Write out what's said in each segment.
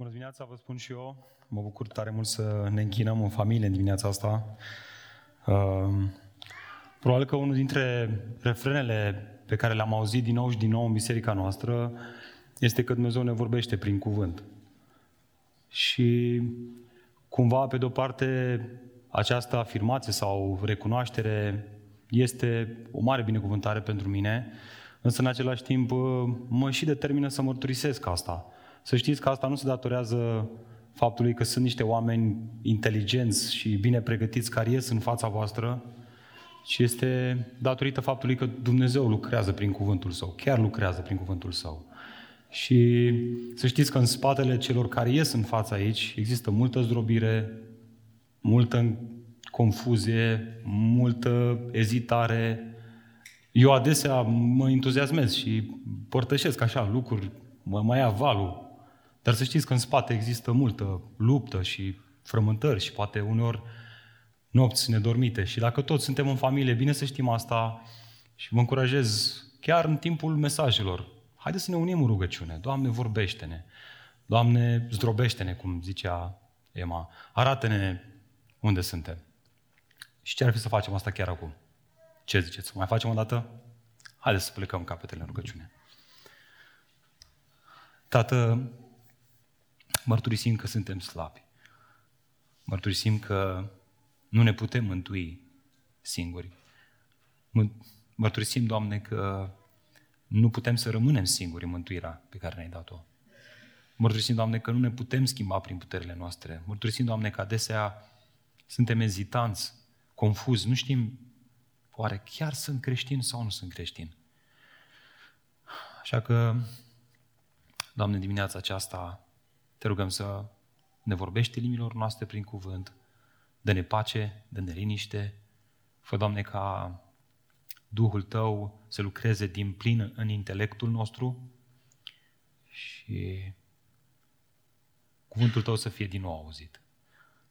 Bună dimineața, vă spun și eu. Mă bucur tare mult să ne închinăm în familie în dimineața asta. Uh, probabil că unul dintre refrenele pe care le-am auzit din nou și din nou în biserica noastră este că Dumnezeu ne vorbește prin cuvânt. Și cumva, pe de-o parte, această afirmație sau recunoaștere este o mare binecuvântare pentru mine, însă în același timp mă și determină să mărturisesc asta. Să știți că asta nu se datorează faptului că sunt niște oameni inteligenți și bine pregătiți care ies în fața voastră, ci este datorită faptului că Dumnezeu lucrează prin cuvântul Său, chiar lucrează prin cuvântul Său. Și să știți că în spatele celor care ies în fața aici există multă zdrobire, multă confuzie, multă ezitare. Eu adesea mă entuziasmez și părtășesc așa lucruri, mă mai ia valul dar să știți că în spate există multă luptă și frământări și poate uneori nopți nedormite. Și dacă toți suntem în familie, bine să știm asta și vă încurajez chiar în timpul mesajelor. Haideți să ne unim în rugăciune. Doamne, vorbește-ne. Doamne, zdrobește-ne, cum zicea Emma. Arată-ne unde suntem. Și ce ar fi să facem asta chiar acum? Ce ziceți? Mai facem o dată? Haideți să plecăm capetele în rugăciune. Tată, mărturisim că suntem slabi. Mărturisim că nu ne putem mântui singuri. Mărturisim, Doamne, că nu putem să rămânem singuri în mântuirea pe care ne-ai dat-o. Mărturisim, Doamne, că nu ne putem schimba prin puterile noastre. Mărturisim, Doamne, că adesea suntem ezitanți, confuzi, nu știm oare chiar sunt creștini sau nu sunt creștini. Așa că, Doamne, dimineața aceasta te rugăm să ne vorbești inimilor noastre prin cuvânt, dă-ne pace, dă-ne liniște, fă, Doamne, ca Duhul Tău să lucreze din plin în intelectul nostru și cuvântul Tău să fie din nou auzit,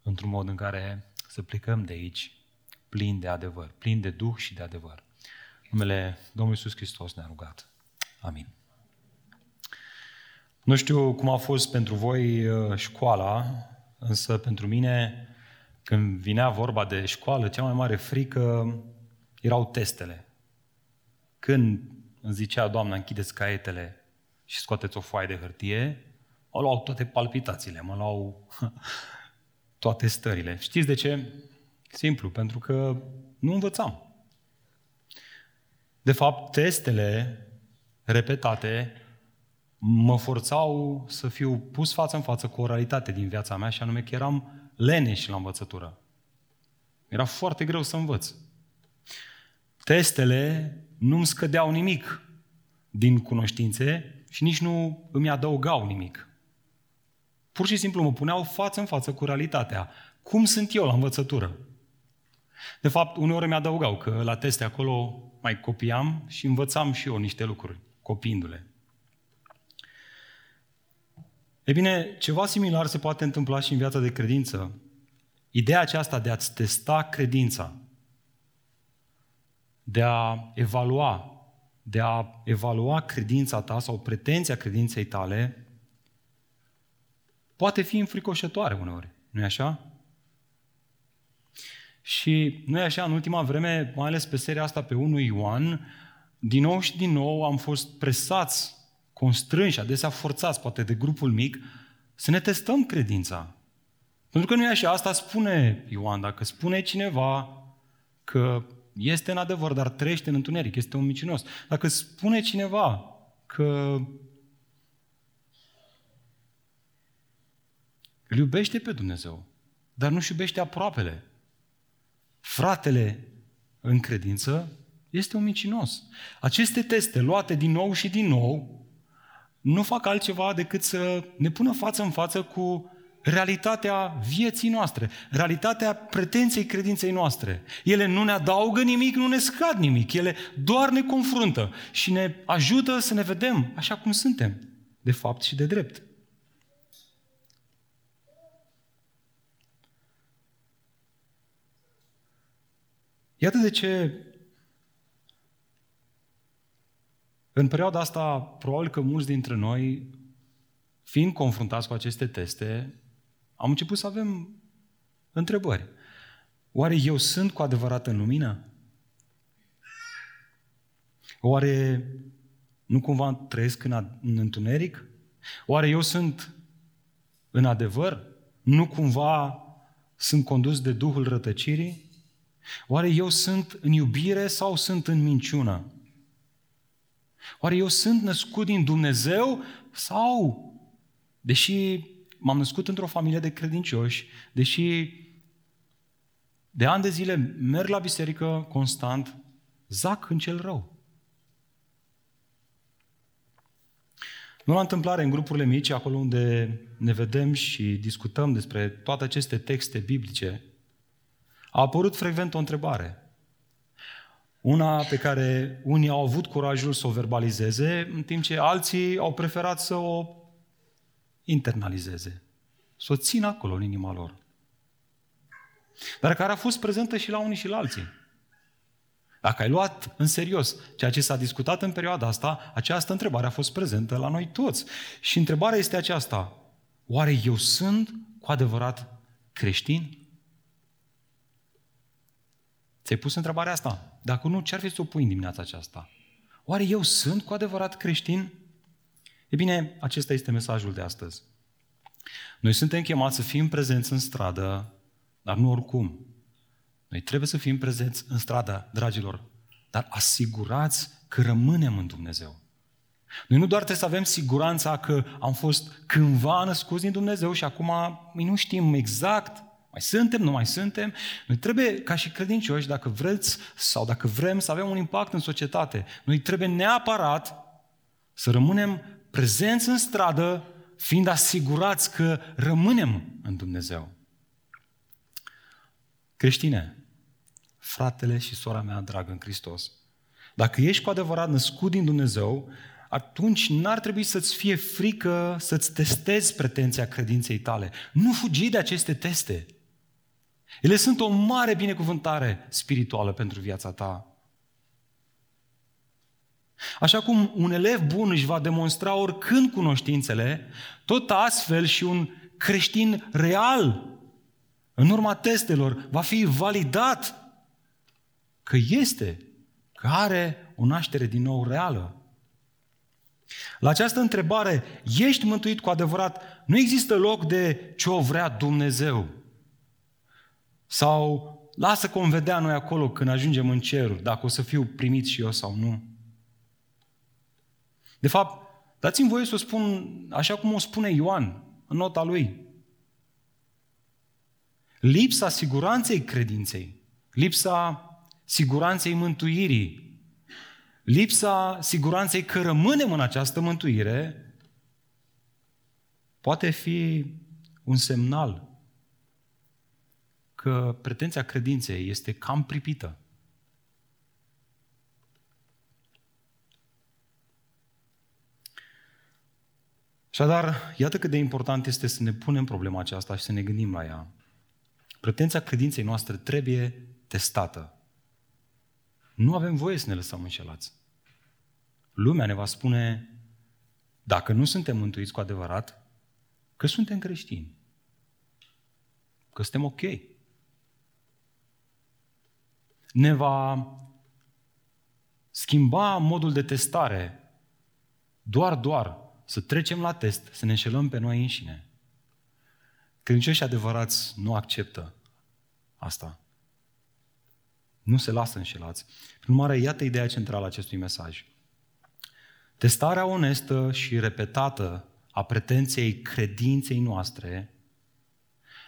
într-un mod în care să plecăm de aici plin de adevăr, plin de Duh și de adevăr. Numele Domnului Iisus Hristos ne-a rugat. Amin. Nu știu cum a fost pentru voi uh, școala, însă pentru mine, când vinea vorba de școală, cea mai mare frică erau testele. Când îmi zicea doamna, închideți caietele și scoateți o foaie de hârtie, mă luau toate palpitațiile, mă luau toate stările. Știți de ce? Simplu, pentru că nu învățam. De fapt, testele repetate mă forțau să fiu pus față în față cu o realitate din viața mea și anume că eram leneș la învățătură. Era foarte greu să învăț. Testele nu-mi scădeau nimic din cunoștințe și nici nu îmi adăugau nimic. Pur și simplu mă puneau față în față cu realitatea. Cum sunt eu la învățătură? De fapt, uneori mi adăugau că la teste acolo mai copiam și învățam și eu niște lucruri, copiindu-le. E bine, ceva similar se poate întâmpla și în viața de credință. Ideea aceasta de a-ți testa credința, de a evalua, de a evalua credința ta sau pretenția credinței tale, poate fi înfricoșătoare uneori, nu-i așa? Și nu e așa, în ultima vreme, mai ales pe seria asta pe 1 Ioan, din nou și din nou am fost presați constrânși, adesea forțați, poate de grupul mic, să ne testăm credința. Pentru că nu e așa, asta spune Ioan, dacă spune cineva că este în adevăr, dar trăiește în întuneric, este un micinos. Dacă spune cineva că îl iubește pe Dumnezeu, dar nu-și iubește aproapele, fratele în credință, este un micinos. Aceste teste luate din nou și din nou nu fac altceva decât să ne pună față în față cu realitatea vieții noastre, realitatea pretenției credinței noastre. Ele nu ne adaugă nimic, nu ne scad nimic, ele doar ne confruntă și ne ajută să ne vedem așa cum suntem, de fapt și de drept. Iată de ce În perioada asta, probabil că mulți dintre noi fiind confruntați cu aceste teste, am început să avem întrebări. Oare eu sunt cu adevărat în lumină? Oare nu cumva trăiesc în, în întuneric? Oare eu sunt în adevăr? Nu cumva sunt condus de Duhul rătăcirii? Oare eu sunt în iubire sau sunt în minciună? Oare eu sunt născut din Dumnezeu sau, deși m-am născut într-o familie de credincioși, deși de ani de zile merg la biserică constant, zac în cel rău? Nu la întâmplare, în grupurile mici, acolo unde ne vedem și discutăm despre toate aceste texte biblice, a apărut frecvent o întrebare. Una pe care unii au avut curajul să o verbalizeze, în timp ce alții au preferat să o internalizeze, să o țină acolo în inima lor. Dar care a fost prezentă și la unii și la alții. Dacă ai luat în serios ceea ce s-a discutat în perioada asta, această întrebare a fost prezentă la noi toți. Și întrebarea este aceasta. Oare eu sunt cu adevărat creștin? Ți-ai pus întrebarea asta? Dacă nu, ce ar fi să o pui în dimineața aceasta? Oare eu sunt cu adevărat creștin? E bine, acesta este mesajul de astăzi. Noi suntem chemați să fim prezenți în stradă, dar nu oricum. Noi trebuie să fim prezenți în stradă, dragilor, dar asigurați că rămânem în Dumnezeu. Noi nu doar trebuie să avem siguranța că am fost cândva născuți din Dumnezeu și acum noi nu știm exact, mai suntem, nu mai suntem. Noi trebuie, ca și credincioși, dacă vreți sau dacă vrem să avem un impact în societate, noi trebuie neapărat să rămânem prezenți în stradă, fiind asigurați că rămânem în Dumnezeu. Creștine, fratele și sora mea dragă în Hristos. Dacă ești cu adevărat născut din Dumnezeu, atunci n-ar trebui să-ți fie frică să-ți testezi pretenția credinței tale. Nu fugi de aceste teste. Ele sunt o mare binecuvântare spirituală pentru viața ta. Așa cum un elev bun își va demonstra oricând cunoștințele, tot astfel și un creștin real, în urma testelor, va fi validat că este, că are o naștere din nou reală. La această întrebare, ești mântuit cu adevărat, nu există loc de ce o vrea Dumnezeu. Sau lasă cum vedea noi acolo când ajungem în ceruri, dacă o să fiu primit și eu sau nu. De fapt, dați-mi voie să o spun așa cum o spune Ioan în nota lui. Lipsa siguranței credinței, lipsa siguranței mântuirii, lipsa siguranței că rămânem în această mântuire, poate fi un semnal că pretenția credinței este cam pripită. Așadar, iată cât de important este să ne punem problema aceasta și să ne gândim la ea. Pretenția credinței noastre trebuie testată. Nu avem voie să ne lăsăm înșelați. Lumea ne va spune, dacă nu suntem mântuiți cu adevărat, că suntem creștini. Că suntem ok. Ne va schimba modul de testare doar, doar să trecem la test, să ne înșelăm pe noi înșine. Credincioșii adevărați nu acceptă asta nu se lasă înșelați. Prin urmare, iată ideea centrală a acestui mesaj. Testarea onestă și repetată a pretenției credinței noastre,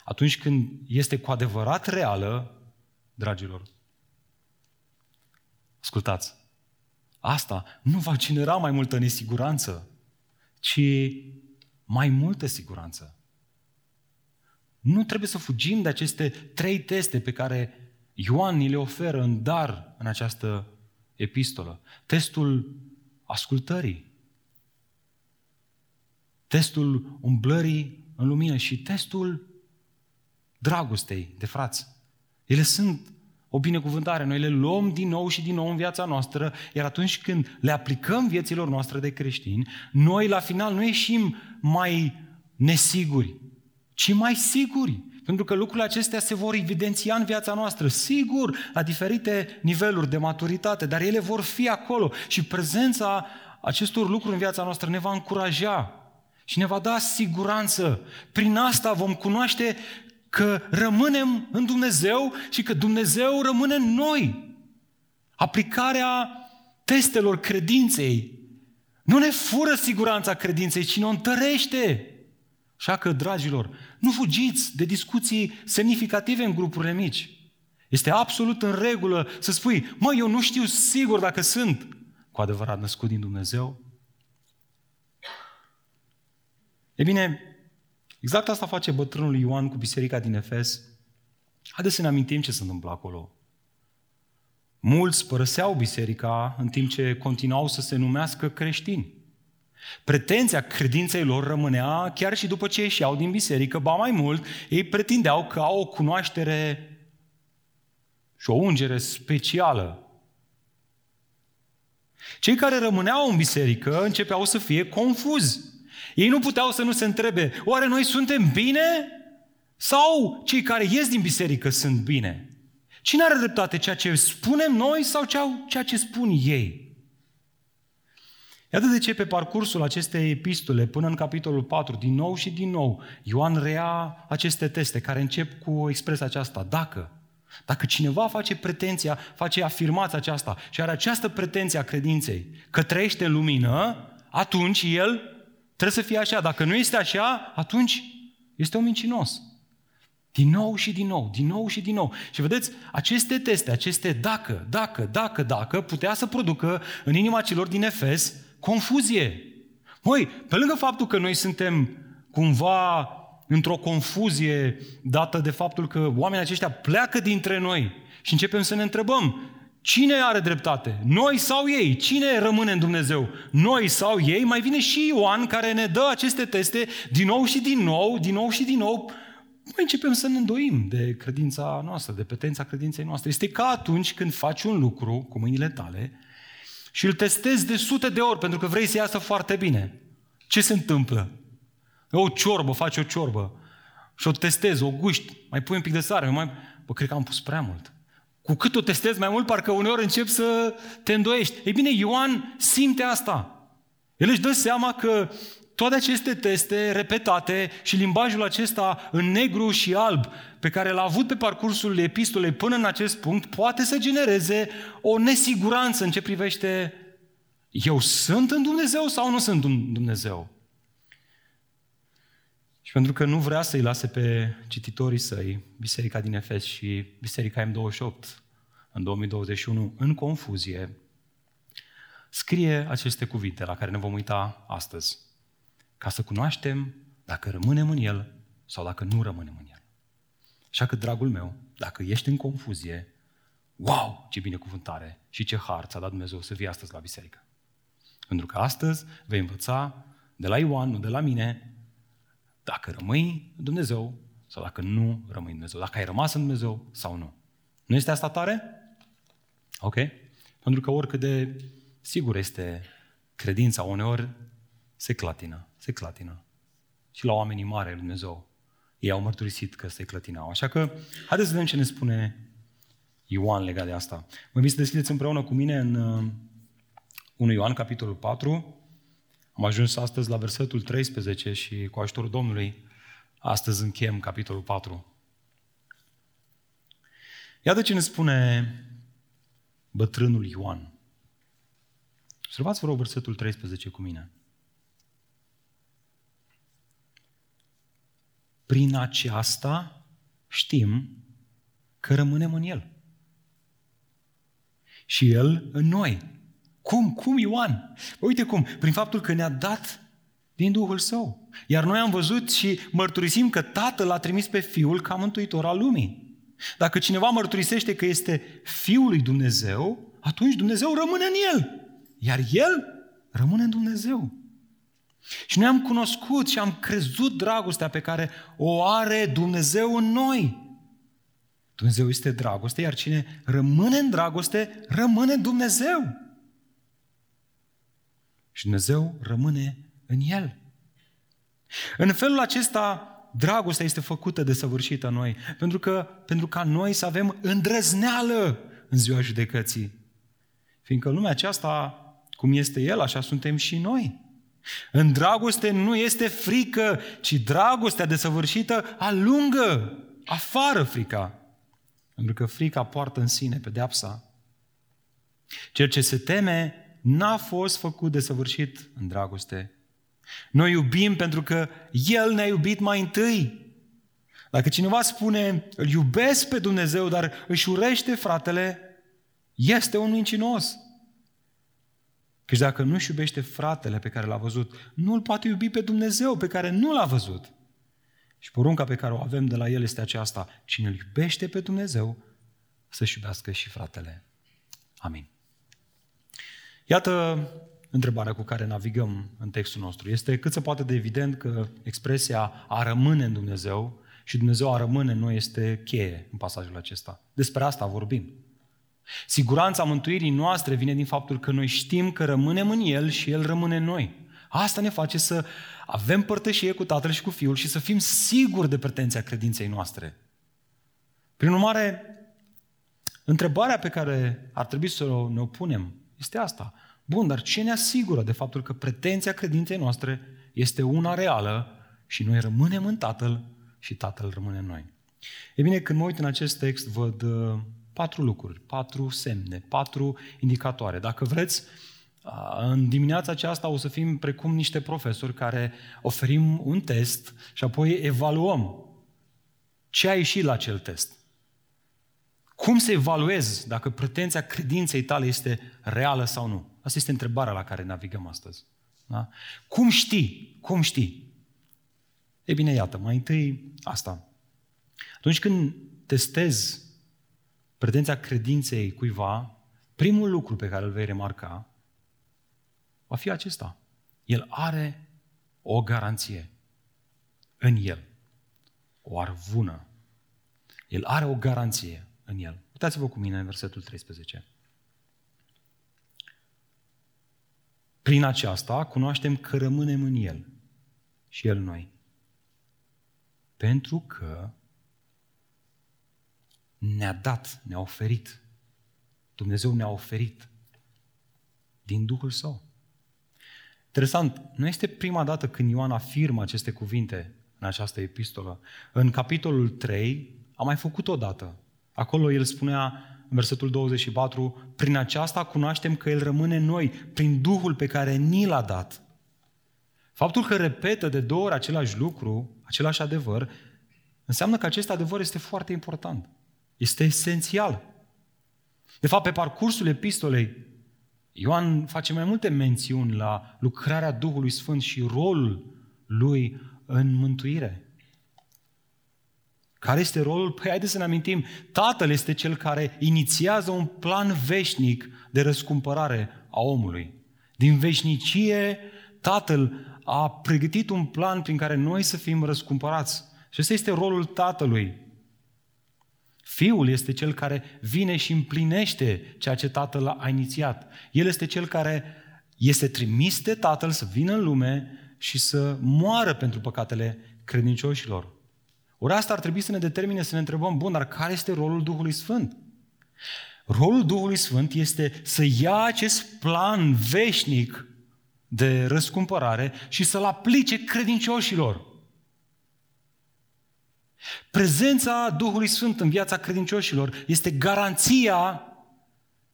atunci când este cu adevărat reală, dragilor, ascultați, asta nu va genera mai multă nesiguranță, ci mai multă siguranță. Nu trebuie să fugim de aceste trei teste pe care Ioan ni le oferă în dar în această epistolă. Testul ascultării, testul umblării în lumină și testul dragostei de frați. Ele sunt o binecuvântare. Noi le luăm din nou și din nou în viața noastră, iar atunci când le aplicăm vieților noastre de creștini, noi la final nu ieșim mai nesiguri, ci mai siguri. Pentru că lucrurile acestea se vor evidenția în viața noastră, sigur, la diferite niveluri de maturitate, dar ele vor fi acolo și prezența acestor lucruri în viața noastră ne va încuraja și ne va da siguranță. Prin asta vom cunoaște că rămânem în Dumnezeu și că Dumnezeu rămâne în noi. Aplicarea testelor credinței nu ne fură siguranța credinței, ci ne întărește. Așa că, dragilor, nu fugiți de discuții semnificative în grupurile mici. Este absolut în regulă să spui, mă, eu nu știu sigur dacă sunt cu adevărat născut din Dumnezeu. E bine, exact asta face bătrânul Ioan cu biserica din Efes. Haideți să ne amintim ce se întâmplă acolo. Mulți părăseau biserica în timp ce continuau să se numească creștini. Pretenția credinței lor rămânea chiar și după ce ieșeau din biserică, ba mai mult, ei pretindeau că au o cunoaștere și o ungere specială. Cei care rămâneau în biserică începeau să fie confuzi. Ei nu puteau să nu se întrebe, oare noi suntem bine? Sau cei care ies din biserică sunt bine? Cine are dreptate, ceea ce spunem noi sau ceea ce spun ei? Iată de ce pe parcursul acestei epistole, până în capitolul 4, din nou și din nou, Ioan rea aceste teste care încep cu expresia aceasta, dacă. Dacă cineva face pretenția, face afirmația aceasta și are această pretenție a credinței că trăiește în lumină, atunci el trebuie să fie așa. Dacă nu este așa, atunci este un mincinos. Din nou și din nou, din nou și din nou. Și vedeți, aceste teste, aceste dacă, dacă, dacă, dacă, putea să producă în inima celor din Efes confuzie. Măi, pe lângă faptul că noi suntem cumva într-o confuzie dată de faptul că oamenii aceștia pleacă dintre noi și începem să ne întrebăm, cine are dreptate? Noi sau ei? Cine rămâne în Dumnezeu? Noi sau ei? Mai vine și Ioan care ne dă aceste teste din nou și din nou, din nou și din nou. Noi începem să ne îndoim de credința noastră, de petența credinței noastre. Este ca atunci când faci un lucru cu mâinile tale și îl testezi de sute de ori pentru că vrei să iasă foarte bine. Ce se întâmplă? O ciorbă, faci o ciorbă și o testezi, o guști, mai pui un pic de sare, mai... Bă, cred că am pus prea mult. Cu cât o testezi mai mult, parcă uneori încep să te îndoiești. Ei bine, Ioan simte asta. El își dă seama că toate aceste teste repetate și limbajul acesta în negru și alb pe care l-a avut pe parcursul epistolei până în acest punct poate să genereze o nesiguranță în ce privește eu sunt în Dumnezeu sau nu sunt în Dumnezeu? Și pentru că nu vrea să-i lase pe cititorii săi, Biserica din Efes și Biserica M28 în 2021 în confuzie, scrie aceste cuvinte la care ne vom uita astăzi ca să cunoaștem dacă rămânem în El sau dacă nu rămânem în El. Așa că, dragul meu, dacă ești în confuzie, wow, ce binecuvântare și ce har ți-a dat Dumnezeu să vii astăzi la biserică. Pentru că astăzi vei învăța de la Ioan, nu de la mine, dacă rămâi în Dumnezeu sau dacă nu rămâi în Dumnezeu, dacă ai rămas în Dumnezeu sau nu. Nu este asta tare? Ok? Pentru că oricât de sigur este credința, uneori se clatină, se clatină. Și la oamenii mari lui Dumnezeu, ei au mărturisit că se clătinau. Așa că, haideți să vedem ce ne spune Ioan legat de asta. Mă invit să deschideți împreună cu mine în 1 uh, Ioan, capitolul 4. Am ajuns astăzi la versetul 13 și cu ajutorul Domnului, astăzi încheiem capitolul 4. Iată ce ne spune bătrânul Ioan. Observați, vă rog, versetul 13 cu mine. Prin aceasta știm că rămânem în El. Și El în noi. Cum? Cum, Ioan? Uite cum, prin faptul că ne-a dat din Duhul Său. Iar noi am văzut și mărturisim că Tatăl a trimis pe Fiul ca mântuitor al lumii. Dacă cineva mărturisește că este Fiul lui Dumnezeu, atunci Dumnezeu rămâne în El. Iar El rămâne în Dumnezeu. Și noi am cunoscut și am crezut dragostea pe care o are Dumnezeu în noi. Dumnezeu este dragoste, iar cine rămâne în dragoste, rămâne în Dumnezeu. Și Dumnezeu rămâne în el. În felul acesta, dragostea este făcută de săvârșită noi, pentru, că, pentru ca noi să avem îndrăzneală în ziua judecății. Fiindcă lumea aceasta, cum este El, așa suntem și noi. În dragoste nu este frică, ci dragostea desăvârșită alungă afară frica. Pentru că frica poartă în sine pedeapsa. Cel ce se teme n-a fost făcut de săvârșit în dragoste. Noi iubim pentru că El ne-a iubit mai întâi. Dacă cineva spune, îl iubesc pe Dumnezeu, dar își urește fratele, este un mincinos. Căci dacă nu-și iubește fratele pe care l-a văzut, nu îl poate iubi pe Dumnezeu pe care nu l-a văzut. Și porunca pe care o avem de la el este aceasta. Cine îl iubește pe Dumnezeu, să-și iubească și fratele. Amin. Iată întrebarea cu care navigăm în textul nostru. Este cât se poate de evident că expresia a rămâne în Dumnezeu și Dumnezeu a rămâne în noi este cheie în pasajul acesta. Despre asta vorbim. Siguranța mântuirii noastre vine din faptul că noi știm că rămânem în El și El rămâne în noi. Asta ne face să avem părtășie cu Tatăl și cu Fiul și să fim siguri de pretenția credinței noastre. Prin urmare, întrebarea pe care ar trebui să ne o punem este asta. Bun, dar ce ne asigură de faptul că pretenția credinței noastre este una reală și noi rămânem în Tatăl și Tatăl rămâne în noi? E bine, când mă uit în acest text, văd uh, patru lucruri, patru semne, patru indicatoare. Dacă vreți, în dimineața aceasta o să fim precum niște profesori care oferim un test și apoi evaluăm ce a ieșit la acel test. Cum să evaluezi dacă pretenția credinței tale este reală sau nu? Asta este întrebarea la care navigăm astăzi. Da? Cum știi? Cum știi? E bine, iată, mai întâi asta. Atunci când testezi pretenția credinței cuiva, primul lucru pe care îl vei remarca va fi acesta. El are o garanție în el. O arvună. El are o garanție în el. Uitați-vă cu mine în versetul 13. Prin aceasta cunoaștem că rămânem în El și El noi. Pentru că ne-a dat, ne-a oferit. Dumnezeu ne-a oferit din Duhul Său. Interesant, nu este prima dată când Ioan afirmă aceste cuvinte în această epistolă. În capitolul 3 a mai făcut o dată. Acolo el spunea în versetul 24, prin aceasta cunoaștem că El rămâne în noi, prin Duhul pe care ni l-a dat. Faptul că repetă de două ori același lucru, același adevăr, înseamnă că acest adevăr este foarte important. Este esențial. De fapt, pe parcursul epistolei, Ioan face mai multe mențiuni la lucrarea Duhului Sfânt și rolul lui în mântuire. Care este rolul? Păi haideți să ne amintim, Tatăl este cel care inițiază un plan veșnic de răscumpărare a omului. Din veșnicie, Tatăl a pregătit un plan prin care noi să fim răscumpărați. Și ăsta este rolul Tatălui. Fiul este cel care vine și împlinește ceea ce Tatăl a inițiat. El este cel care este trimis de Tatăl să vină în lume și să moară pentru păcatele credincioșilor. Ori asta ar trebui să ne determine să ne întrebăm, bun, dar care este rolul Duhului Sfânt? Rolul Duhului Sfânt este să ia acest plan veșnic de răscumpărare și să-l aplice credincioșilor. Prezența Duhului Sfânt în viața credincioșilor este garanția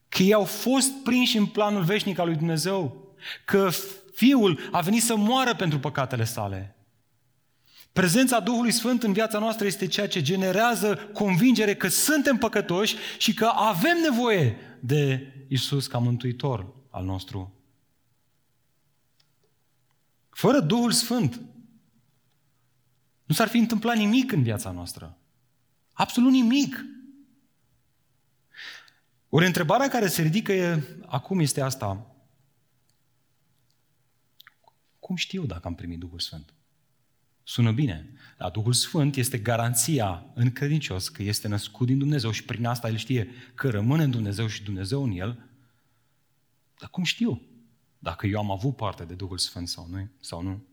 că ei au fost prinși în planul veșnic al lui Dumnezeu, că Fiul a venit să moară pentru păcatele sale. Prezența Duhului Sfânt în viața noastră este ceea ce generează convingere că suntem păcătoși și că avem nevoie de Isus ca mântuitor al nostru. Fără Duhul Sfânt, nu s-ar fi întâmplat nimic în viața noastră. Absolut nimic. Ori întrebarea care se ridică acum este asta. Cum știu dacă am primit Duhul Sfânt? Sună bine. Dar Duhul Sfânt este garanția în credincios că este născut din Dumnezeu și prin asta el știe că rămâne în Dumnezeu și Dumnezeu în el. Dar cum știu dacă eu am avut parte de Duhul Sfânt sau nu? Sau nu?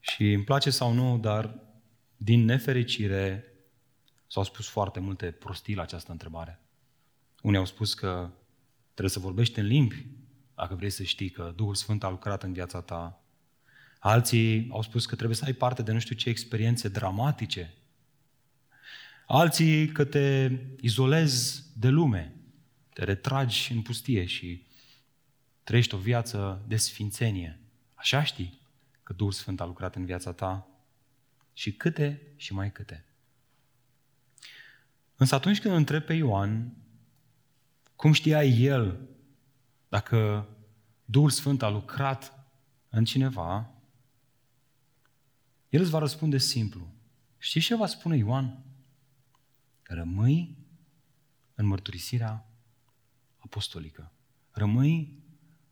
Și îmi place sau nu, dar din nefericire s-au spus foarte multe prostii la această întrebare. Unii au spus că trebuie să vorbești în limbi dacă vrei să știi că Duhul Sfânt a lucrat în viața ta. Alții au spus că trebuie să ai parte de nu știu ce experiențe dramatice. Alții că te izolezi de lume, te retragi în pustie și trăiești o viață de sfințenie. Așa știi că Duhul Sfânt a lucrat în viața ta și câte și mai câte. Însă atunci când întreb pe Ioan, cum știa el dacă Duhul Sfânt a lucrat în cineva, el îți va răspunde simplu. Știți ce va spune Ioan? Că rămâi în mărturisirea apostolică. Rămâi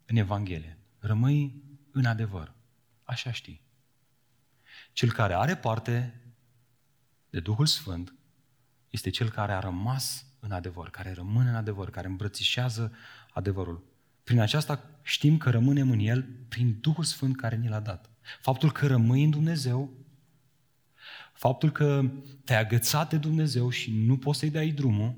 în Evanghelie. Rămâi în adevăr. Așa știi. Cel care are parte de Duhul Sfânt este cel care a rămas în adevăr, care rămâne în adevăr, care îmbrățișează adevărul. Prin aceasta știm că rămânem în El prin Duhul Sfânt care ni l-a dat. Faptul că rămâi în Dumnezeu, faptul că te-ai agățat de Dumnezeu și nu poți să-i dai drumul,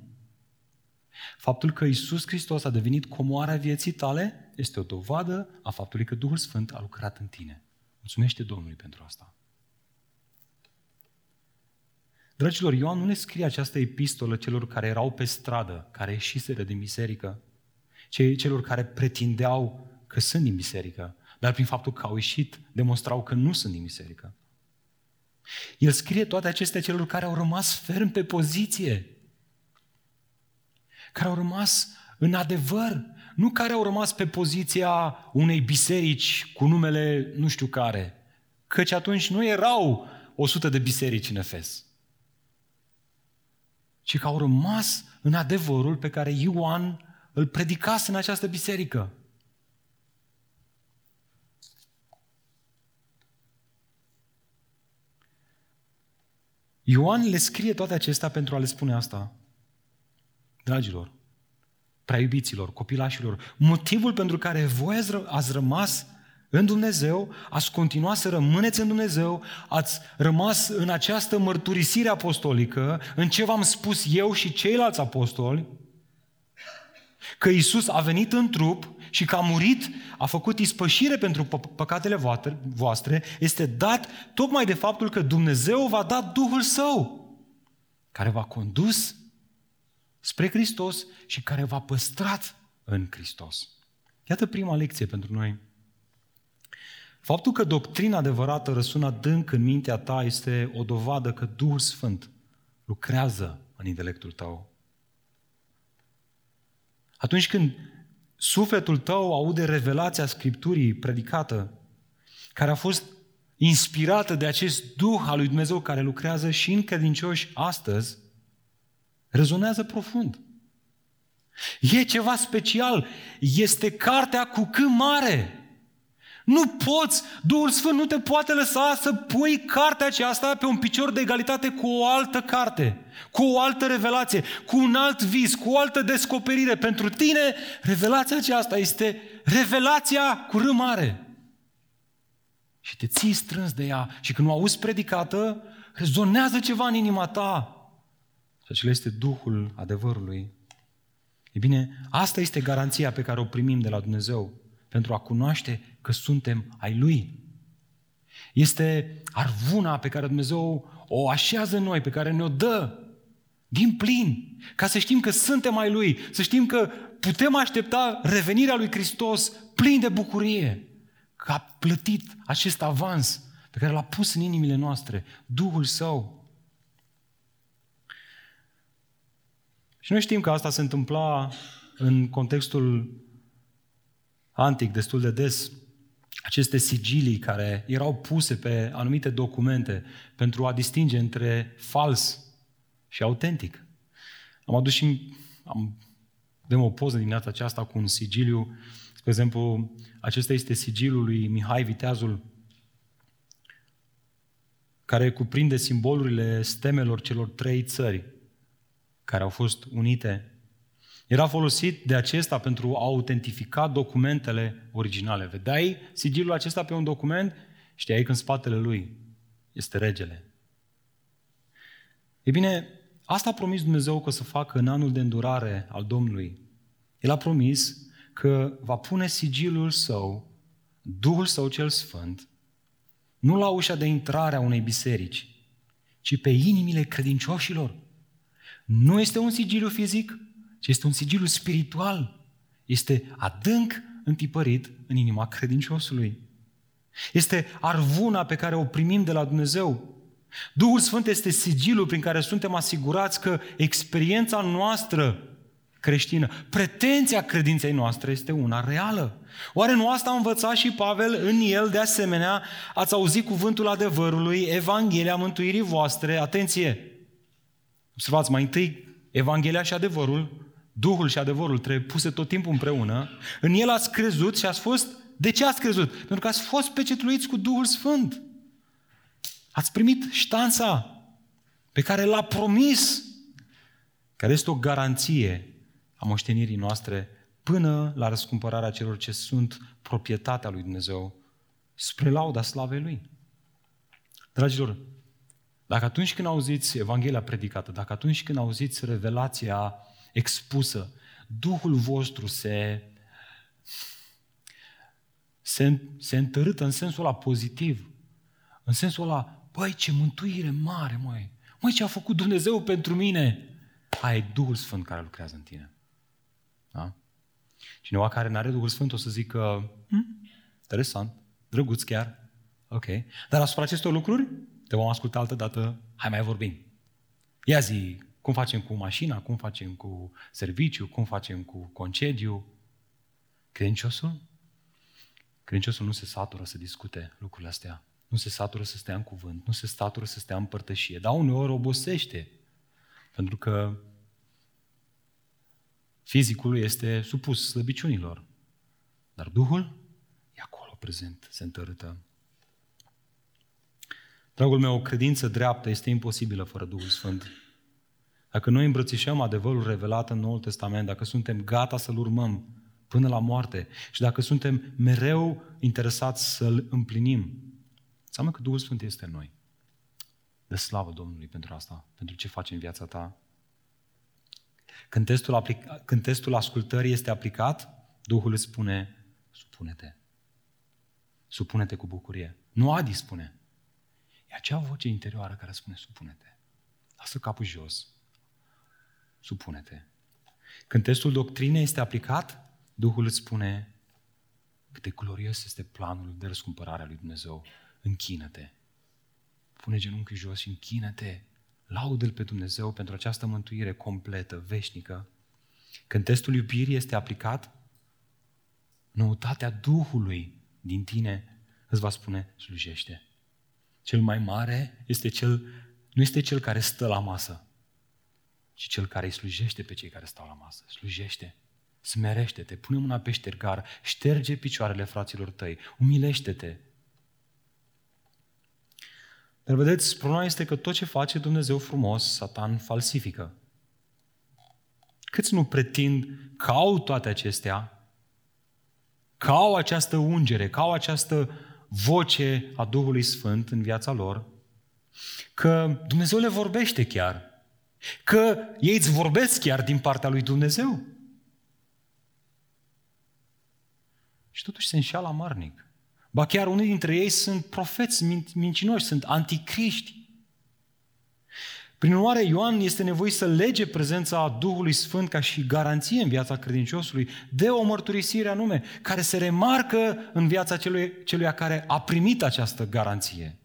faptul că Isus Hristos a devenit comoarea vieții tale, este o dovadă a faptului că Duhul Sfânt a lucrat în tine. Mulțumește Domnului pentru asta. Dragilor, Ioan nu le scrie această epistolă celor care erau pe stradă, care ieșiseră din biserică, celor care pretindeau că sunt din biserică, dar prin faptul că au ieșit, demonstrau că nu sunt din biserică. El scrie toate acestea celor care au rămas ferm pe poziție, care au rămas în adevăr, nu care au rămas pe poziția unei biserici cu numele nu știu care, căci atunci nu erau 100 de biserici în Efes, ci că au rămas în adevărul pe care Ioan îl predicase în această biserică. Ioan le scrie toate acestea pentru a le spune asta. Dragilor, prea iubiților, copilașilor, motivul pentru care voi ați rămas în Dumnezeu, ați continuat să rămâneți în Dumnezeu, ați rămas în această mărturisire apostolică, în ce v-am spus eu și ceilalți apostoli, că Isus a venit în trup și că a murit, a făcut ispășire pentru păcatele voastre, este dat tocmai de faptul că Dumnezeu va da Duhul Său, care v-a condus spre Hristos și care v-a păstrat în Hristos. Iată prima lecție pentru noi. Faptul că doctrina adevărată răsună adânc în mintea ta este o dovadă că Duhul Sfânt lucrează în intelectul tău. Atunci când sufletul tău aude revelația Scripturii predicată, care a fost inspirată de acest Duh al lui Dumnezeu care lucrează și în credincioși astăzi, rezonează profund. E ceva special. Este cartea cu cât mare. Nu poți, Duhul Sfânt nu te poate lăsa să pui cartea aceasta pe un picior de egalitate cu o altă carte, cu o altă revelație, cu un alt vis, cu o altă descoperire. Pentru tine, revelația aceasta este revelația cu R mare. Și te ții strâns de ea și când o auzi predicată, rezonează ceva în inima ta. Și acela este Duhul adevărului. E bine, asta este garanția pe care o primim de la Dumnezeu pentru a cunoaște că suntem ai Lui. Este arvuna pe care Dumnezeu o așează în noi, pe care ne-o dă din plin, ca să știm că suntem ai Lui, să știm că putem aștepta revenirea Lui Hristos plin de bucurie, că a plătit acest avans pe care l-a pus în inimile noastre, Duhul Său. Și noi știm că asta se întâmpla în contextul antic destul de des aceste sigilii care erau puse pe anumite documente pentru a distinge între fals și autentic. Am adus și am, avem o poză dimineața aceasta cu un sigiliu. Spre exemplu, acesta este sigilul lui Mihai Viteazul, care cuprinde simbolurile stemelor celor trei țări care au fost unite. Era folosit de acesta pentru a autentifica documentele originale. Vedeai sigilul acesta pe un document? Știai că în spatele lui este regele. E bine, asta a promis Dumnezeu că o să facă în anul de îndurare al Domnului. El a promis că va pune sigilul său, Duhul său cel Sfânt, nu la ușa de intrare a unei biserici, ci pe inimile credincioșilor. Nu este un sigiliu fizic, ci este un sigiliu spiritual. Este adânc întipărit în inima credinciosului. Este arvuna pe care o primim de la Dumnezeu. Duhul Sfânt este sigilul prin care suntem asigurați că experiența noastră creștină, pretenția credinței noastre este una reală. Oare nu asta a învățat și Pavel în el de asemenea? Ați auzit cuvântul adevărului, Evanghelia mântuirii voastre, atenție! Observați, mai întâi, Evanghelia și adevărul, Duhul și adevărul trebuie puse tot timpul împreună. În el ați crezut și ați fost... De ce ați crezut? Pentru că ați fost pecetluiți cu Duhul Sfânt. Ați primit ștanța pe care l-a promis, care este o garanție a moștenirii noastre până la răscumpărarea celor ce sunt proprietatea lui Dumnezeu spre lauda slavei Lui. Dragilor, dacă atunci când auziți Evanghelia predicată, dacă atunci când auziți revelația expusă, Duhul vostru se, se, se întărâtă în sensul ăla pozitiv, în sensul ăla, băi, ce mântuire mare, măi, măi, ce a făcut Dumnezeu pentru mine, ai Duhul Sfânt care lucrează în tine. Da? Cineva care nu are Duhul Sfânt o să zică, hm, interesant, drăguț chiar, ok. Dar asupra acestor lucruri te vom asculta altă dată, hai mai vorbim. Ia zi, cum facem cu mașina, cum facem cu serviciu, cum facem cu concediu. Credinciosul? Credinciosul nu se satură să discute lucrurile astea. Nu se satură să stea în cuvânt, nu se satură să stea în părtășie, dar uneori obosește. Pentru că Fizicul este supus slăbiciunilor, dar Duhul e acolo prezent, se întărâtă. Dragul meu, o credință dreaptă este imposibilă fără Duhul Sfânt. Dacă noi îmbrățișăm adevărul revelat în Noul Testament, dacă suntem gata să-l urmăm până la moarte și dacă suntem mereu interesați să-l împlinim, înseamnă că Duhul Sfânt este în noi. De slavă Domnului pentru asta, pentru ce face în viața ta. Când testul, aplica, când testul ascultării este aplicat, Duhul îți spune, supune-te. Supune-te cu bucurie. Nu Adi spune. E acea voce interioară care spune, supune-te. Lasă capul jos. Supune-te. Când testul doctrinei este aplicat, Duhul îți spune, cât de glorios este planul de răscumpărare a lui Dumnezeu. Închină-te. Pune genunchii jos și închină-te Laudă-L pe Dumnezeu pentru această mântuire completă, veșnică. Când testul iubirii este aplicat, noutatea Duhului din tine îți va spune, slujește. Cel mai mare este cel, nu este cel care stă la masă, ci cel care îi slujește pe cei care stau la masă. Slujește. Smerește-te, pune mâna pe ștergar, șterge picioarele fraților tăi, umilește-te, dar vedeți, problema este că tot ce face Dumnezeu frumos, Satan falsifică. Câți nu pretind că au toate acestea, că au această ungere, că au această voce a Duhului Sfânt în viața lor, că Dumnezeu le vorbește chiar, că ei îți vorbesc chiar din partea lui Dumnezeu. Și totuși se înșeală amarnic. Ba chiar unii dintre ei sunt profeți mincinoși, sunt anticriști. Prin urmare, Ioan este nevoit să lege prezența Duhului Sfânt ca și garanție în viața credinciosului de o mărturisire anume, care se remarcă în viața celui, celui care a primit această garanție.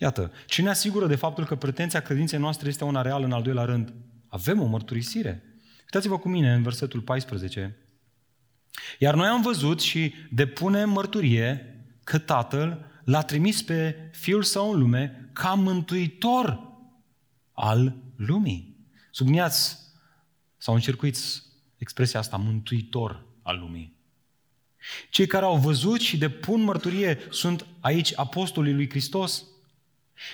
Iată, ce ne asigură de faptul că pretenția credinței noastre este una reală în al doilea rând? Avem o mărturisire. Uitați-vă cu mine în versetul 14. Iar noi am văzut și depunem mărturie că Tatăl l-a trimis pe Fiul Său în lume ca mântuitor al lumii. Subliniați sau încercuiți expresia asta, mântuitor al lumii. Cei care au văzut și depun mărturie sunt aici apostolii lui Hristos.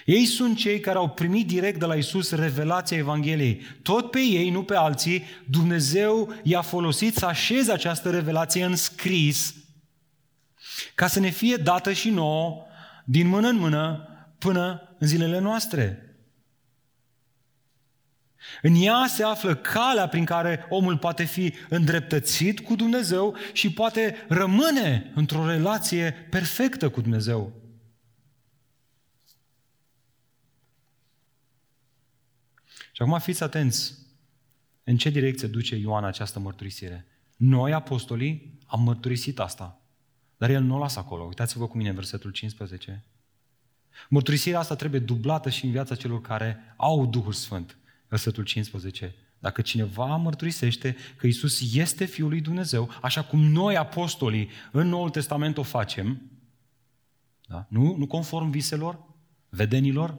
Ei sunt cei care au primit direct de la Isus revelația Evangheliei. Tot pe ei, nu pe alții, Dumnezeu i-a folosit să așeze această revelație în scris ca să ne fie dată și nouă din mână în mână până în zilele noastre. În ea se află calea prin care omul poate fi îndreptățit cu Dumnezeu și poate rămâne într-o relație perfectă cu Dumnezeu. Și acum fiți atenți în ce direcție duce Ioan această mărturisire. Noi, apostolii, am mărturisit asta. Dar el nu o lasă acolo. Uitați-vă cu mine versetul 15. Mărturisirea asta trebuie dublată și în viața celor care au Duhul Sfânt. Versetul 15. Dacă cineva mărturisește că Isus este Fiul lui Dumnezeu, așa cum noi, apostolii, în Noul Testament o facem, da? nu, nu conform viselor, vedenilor,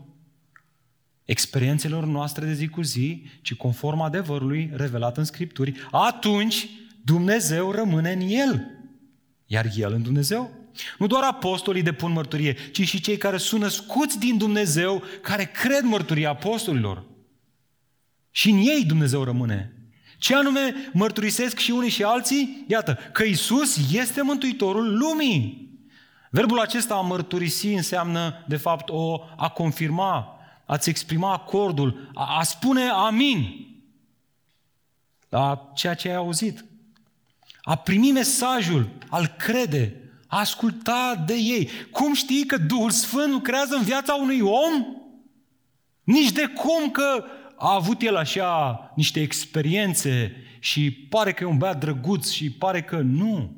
experiențelor noastre de zi cu zi, ci conform adevărului revelat în Scripturi, atunci Dumnezeu rămâne în El. Iar El în Dumnezeu. Nu doar apostolii depun mărturie, ci și cei care sunt născuți din Dumnezeu, care cred mărturia apostolilor. Și în ei Dumnezeu rămâne. Ce anume mărturisesc și unii și alții? Iată, că Isus este Mântuitorul lumii. Verbul acesta a mărturisi înseamnă, de fapt, o, a confirma, a-ți exprima acordul, a, a spune amin la ceea ce ai auzit. A primi mesajul, al crede, a asculta de ei. Cum știi că Duhul Sfânt lucrează în viața unui om? Nici de cum că a avut el așa niște experiențe și pare că e un băiat drăguț și pare că nu.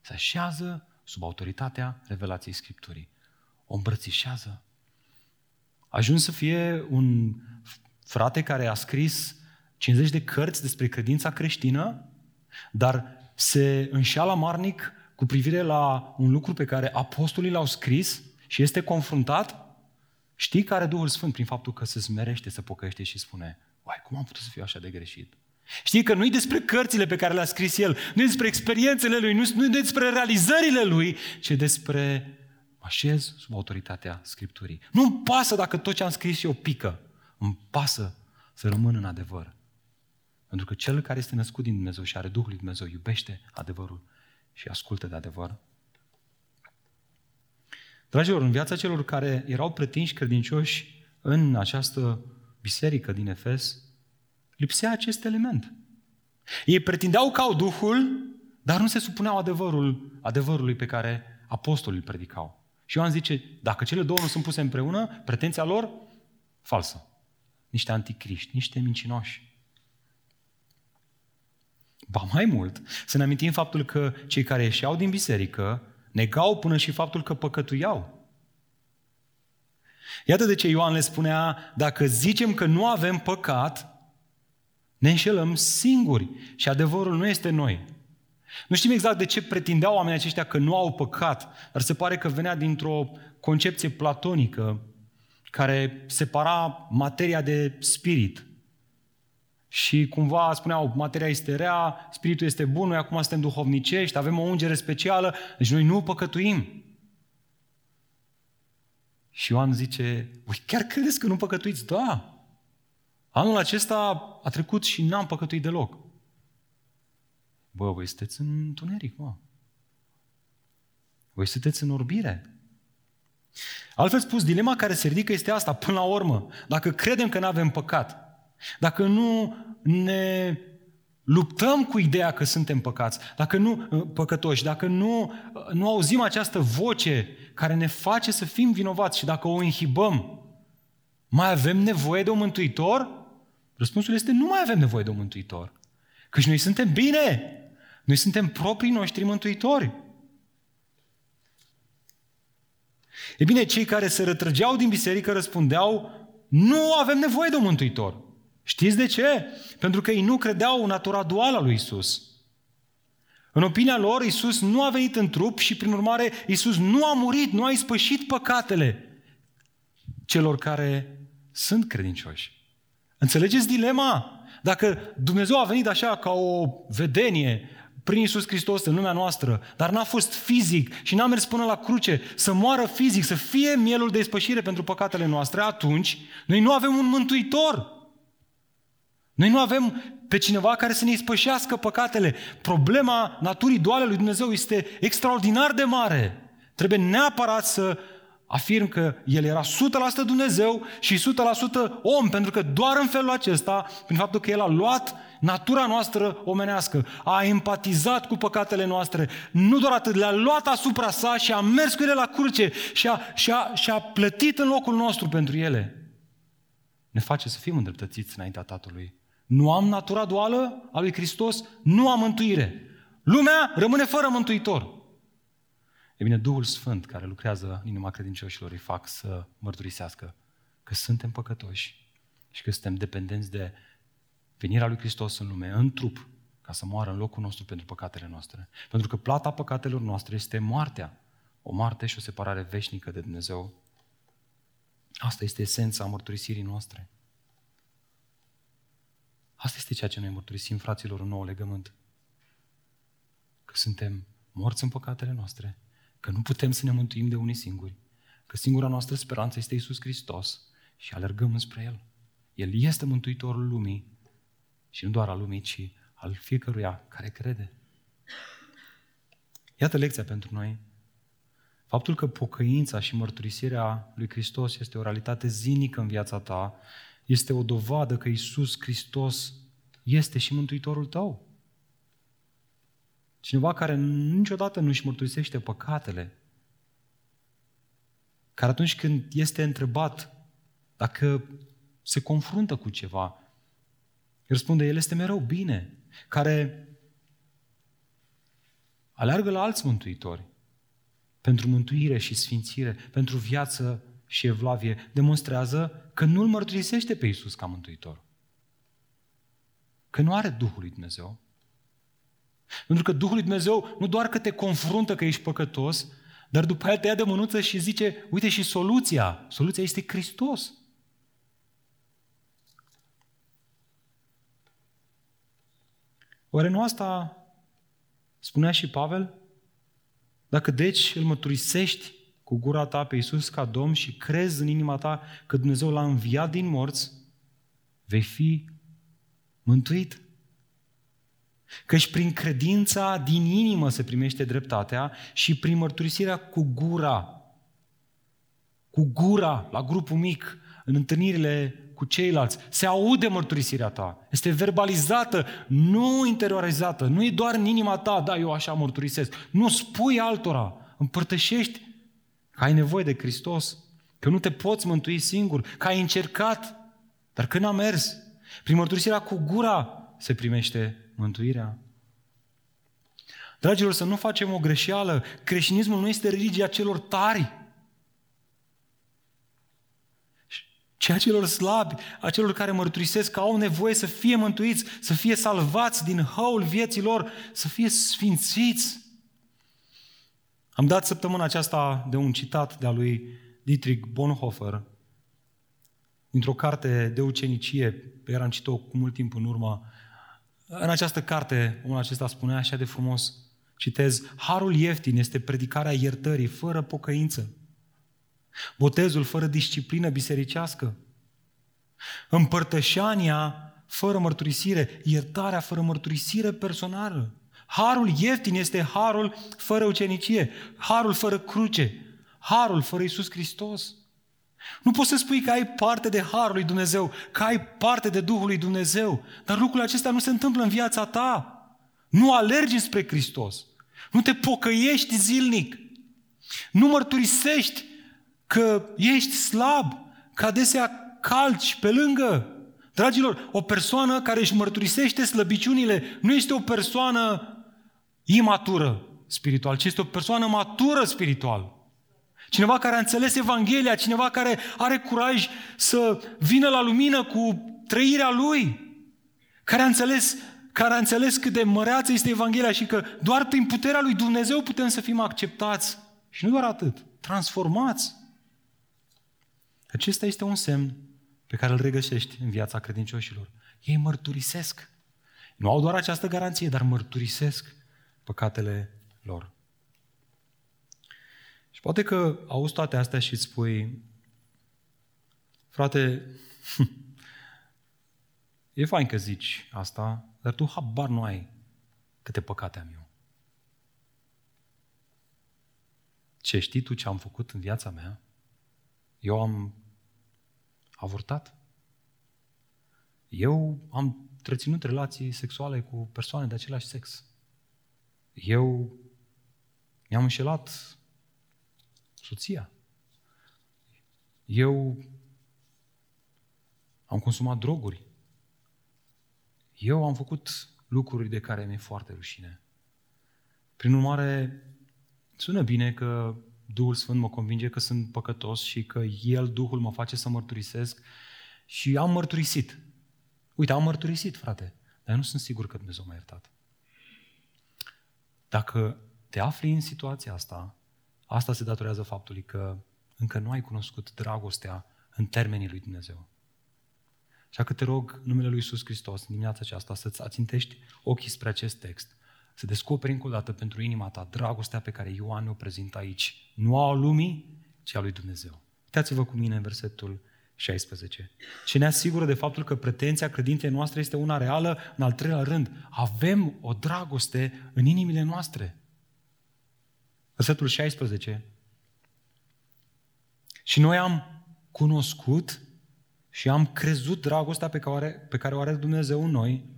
Se așează sub autoritatea revelației Scripturii. O îmbrățișează. A ajuns să fie un frate care a scris 50 de cărți despre credința creștină, dar se înșeală marnic cu privire la un lucru pe care apostolii l-au scris și este confruntat Știi care Duhul Sfânt prin faptul că se smerește, se pocăiește și spune, Uai, cum am putut să fiu așa de greșit? Știi că nu e despre cărțile pe care le-a scris el, nu e despre experiențele lui, nu e despre realizările lui, ci despre așez sub autoritatea Scripturii. Nu-mi pasă dacă tot ce am scris eu pică. Îmi pasă să rămân în adevăr. Pentru că cel care este născut din Dumnezeu și are Duhul lui Dumnezeu iubește adevărul și ascultă de adevăr. Dragilor, în viața celor care erau pretinși credincioși în această biserică din Efes, lipsea acest element. Ei pretindeau că au Duhul, dar nu se supuneau adevărul, adevărului pe care apostolii îl predicau. Și Ioan zice, dacă cele două nu sunt puse împreună, pretenția lor, falsă. Niște anticriști, niște mincinoși. Ba mai mult, să ne amintim faptul că cei care ieșeau din biserică Negau până și faptul că păcătuiau. Iată de ce Ioan le spunea, dacă zicem că nu avem păcat, ne înșelăm singuri și adevărul nu este noi. Nu știm exact de ce pretindeau oamenii aceștia că nu au păcat, dar se pare că venea dintr-o concepție platonică care separa materia de spirit și cumva spuneau, materia este rea, spiritul este bun, noi acum suntem duhovnicești, avem o ungere specială, deci noi nu păcătuim. Și Ioan zice, voi chiar credeți că nu păcătuiți? Da. Anul acesta a trecut și n-am păcătuit deloc. Bă, voi sunteți în întuneric, mă. Voi sunteți în orbire. Altfel spus, dilema care se ridică este asta, până la urmă. Dacă credem că nu avem păcat, dacă nu ne luptăm cu ideea că suntem păcați, dacă nu uh, păcătoși, dacă nu, uh, nu auzim această voce care ne face să fim vinovați și dacă o inhibăm, mai avem nevoie de un mântuitor? Răspunsul este nu mai avem nevoie de un mântuitor. Căci noi suntem bine. Noi suntem proprii noștri mântuitori. E bine, cei care se rătrăgeau din biserică răspundeau, nu avem nevoie de un mântuitor. Știți de ce? Pentru că ei nu credeau în natura duală a lui Isus. În opinia lor, Isus nu a venit în trup și, prin urmare, Isus nu a murit, nu a ispășit păcatele celor care sunt credincioși. Înțelegeți dilema? Dacă Dumnezeu a venit așa ca o vedenie, prin Iisus Hristos în lumea noastră, dar n-a fost fizic și n-a mers până la cruce să moară fizic, să fie mielul de ispășire pentru păcatele noastre, atunci noi nu avem un mântuitor. Noi nu avem pe cineva care să ne ispășească păcatele. Problema naturii duale lui Dumnezeu este extraordinar de mare. Trebuie neapărat să afirm că El era 100% Dumnezeu și 100% om, pentru că doar în felul acesta, prin faptul că El a luat natura noastră omenească, a empatizat cu păcatele noastre, nu doar atât, le-a luat asupra sa și a mers cu ele la cruce și a, și a, și a plătit în locul nostru pentru ele. Ne face să fim îndreptățiți înaintea Tatălui. Nu am natura duală a lui Hristos, nu am mântuire. Lumea rămâne fără mântuitor. E bine, Duhul Sfânt care lucrează în inima credincioșilor îi fac să mărturisească că suntem păcătoși și că suntem dependenți de venirea lui Hristos în lume, în trup, ca să moară în locul nostru pentru păcatele noastre. Pentru că plata păcatelor noastre este moartea. O moarte și o separare veșnică de Dumnezeu. Asta este esența mărturisirii noastre. Asta este ceea ce noi mărturisim fraților în nou legământ. Că suntem morți în păcatele noastre, că nu putem să ne mântuim de unii singuri, că singura noastră speranță este Isus Hristos și alergăm înspre El. El este Mântuitorul lumii și nu doar al lumii, ci al fiecăruia care crede. Iată lecția pentru noi. Faptul că pocăința și mărturisirea lui Hristos este o realitate zilnică în viața ta, este o dovadă că Isus Hristos este și Mântuitorul tău. Cineva care niciodată nu își mărturisește păcatele, care atunci când este întrebat dacă se confruntă cu ceva, răspunde, El este mereu bine, care aleargă la alți mântuitori pentru mântuire și sfințire, pentru viață și evlavie, demonstrează că nu îl mărturisește pe Iisus ca mântuitor. Că nu are Duhul lui Dumnezeu. Pentru că Duhul lui Dumnezeu nu doar că te confruntă că ești păcătos, dar după aia te ia de mânuță și zice, uite și soluția. Soluția este Hristos. Oare nu asta spunea și Pavel? Dacă deci îl măturisești cu gura ta pe Iisus ca Domn și crezi în inima ta că Dumnezeu l-a înviat din morți, vei fi mântuit. Căci prin credința din inimă se primește dreptatea și prin mărturisirea cu gura, cu gura, la grupul mic, în întâlnirile cu ceilalți, se aude mărturisirea ta, este verbalizată, nu interiorizată, nu e doar în inima ta, da, eu așa mărturisesc. Nu spui altora, împărtășești că ai nevoie de Hristos, că nu te poți mântui singur, că ai încercat, dar că n-a mers. Prin mărturisirea cu gura se primește mântuirea. Dragilor, să nu facem o greșeală. Creștinismul nu este religia celor tari, ci a celor slabi, a celor care mărturisesc că au nevoie să fie mântuiți, să fie salvați din hăul vieții lor, să fie sfințiți. Am dat săptămâna aceasta de un citat de-a lui Dietrich Bonhoeffer, dintr-o carte de ucenicie pe care am citit-o cu mult timp în urmă. În această carte, omul acesta spunea așa de frumos, citez, Harul ieftin este predicarea iertării fără pocăință. Botezul fără disciplină bisericească. Împărtășania fără mărturisire, iertarea fără mărturisire personală. Harul ieftin este harul fără ucenicie, harul fără cruce, harul fără Iisus Hristos. Nu poți să spui că ai parte de harul lui Dumnezeu, că ai parte de Duhul lui Dumnezeu, dar lucrurile acestea nu se întâmplă în viața ta. Nu alergi spre Hristos. Nu te pocăiești zilnic. Nu mărturisești că ești slab, că adesea calci pe lângă. Dragilor, o persoană care își mărturisește slăbiciunile nu este o persoană imatură spiritual, ci este o persoană matură spiritual. Cineva care a înțeles Evanghelia, cineva care are curaj să vină la lumină cu trăirea lui, care a înțeles, care a înțeles cât de măreață este Evanghelia și că doar prin puterea lui Dumnezeu putem să fim acceptați. Și nu doar atât, transformați. Acesta este un semn pe care îl regăsești în viața credincioșilor. Ei mărturisesc. Nu au doar această garanție, dar mărturisesc păcatele lor. Și poate că auzi toate astea și îți spui, frate, e fain că zici asta, dar tu habar nu ai câte păcate am eu. Ce știi tu ce am făcut în viața mea? Eu am avortat. Eu am treținut relații sexuale cu persoane de același sex. Eu mi-am înșelat soția. Eu am consumat droguri. Eu am făcut lucruri de care mi-e foarte rușine. Prin urmare, sună bine că Duhul Sfânt mă convinge că sunt păcătos și că El, Duhul, mă face să mărturisesc și am mărturisit. Uite, am mărturisit, frate, dar eu nu sunt sigur că Dumnezeu m-a iertat. Dacă te afli în situația asta, asta se datorează faptului că încă nu ai cunoscut dragostea în termenii lui Dumnezeu. Așa că te rog, numele lui Iisus Hristos, în dimineața aceasta, să-ți ațintești ochii spre acest text, să descoperi încă o dată pentru inima ta dragostea pe care Ioan ne-o prezintă aici. Nu a lumii, ci a lui Dumnezeu. Uitați-vă cu mine în versetul 16. Ce ne asigură de faptul că pretenția credinței noastre este una reală, în al treilea rând, avem o dragoste în inimile noastre. Versetul 16. Și noi am cunoscut și am crezut dragostea pe care, pe care o are Dumnezeu în noi.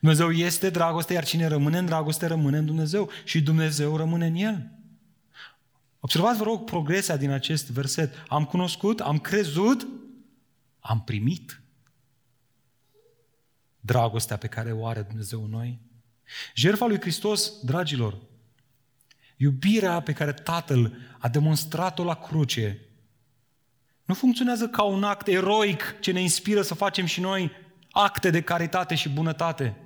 Dumnezeu este dragoste, iar cine rămâne în dragoste rămâne în Dumnezeu și Dumnezeu rămâne în El. Observați, vă rog, progresia din acest verset. Am cunoscut, am crezut, am primit dragostea pe care o are Dumnezeu în noi. Jertfa lui Hristos, dragilor, iubirea pe care Tatăl a demonstrat-o la cruce, nu funcționează ca un act eroic ce ne inspiră să facem și noi acte de caritate și bunătate.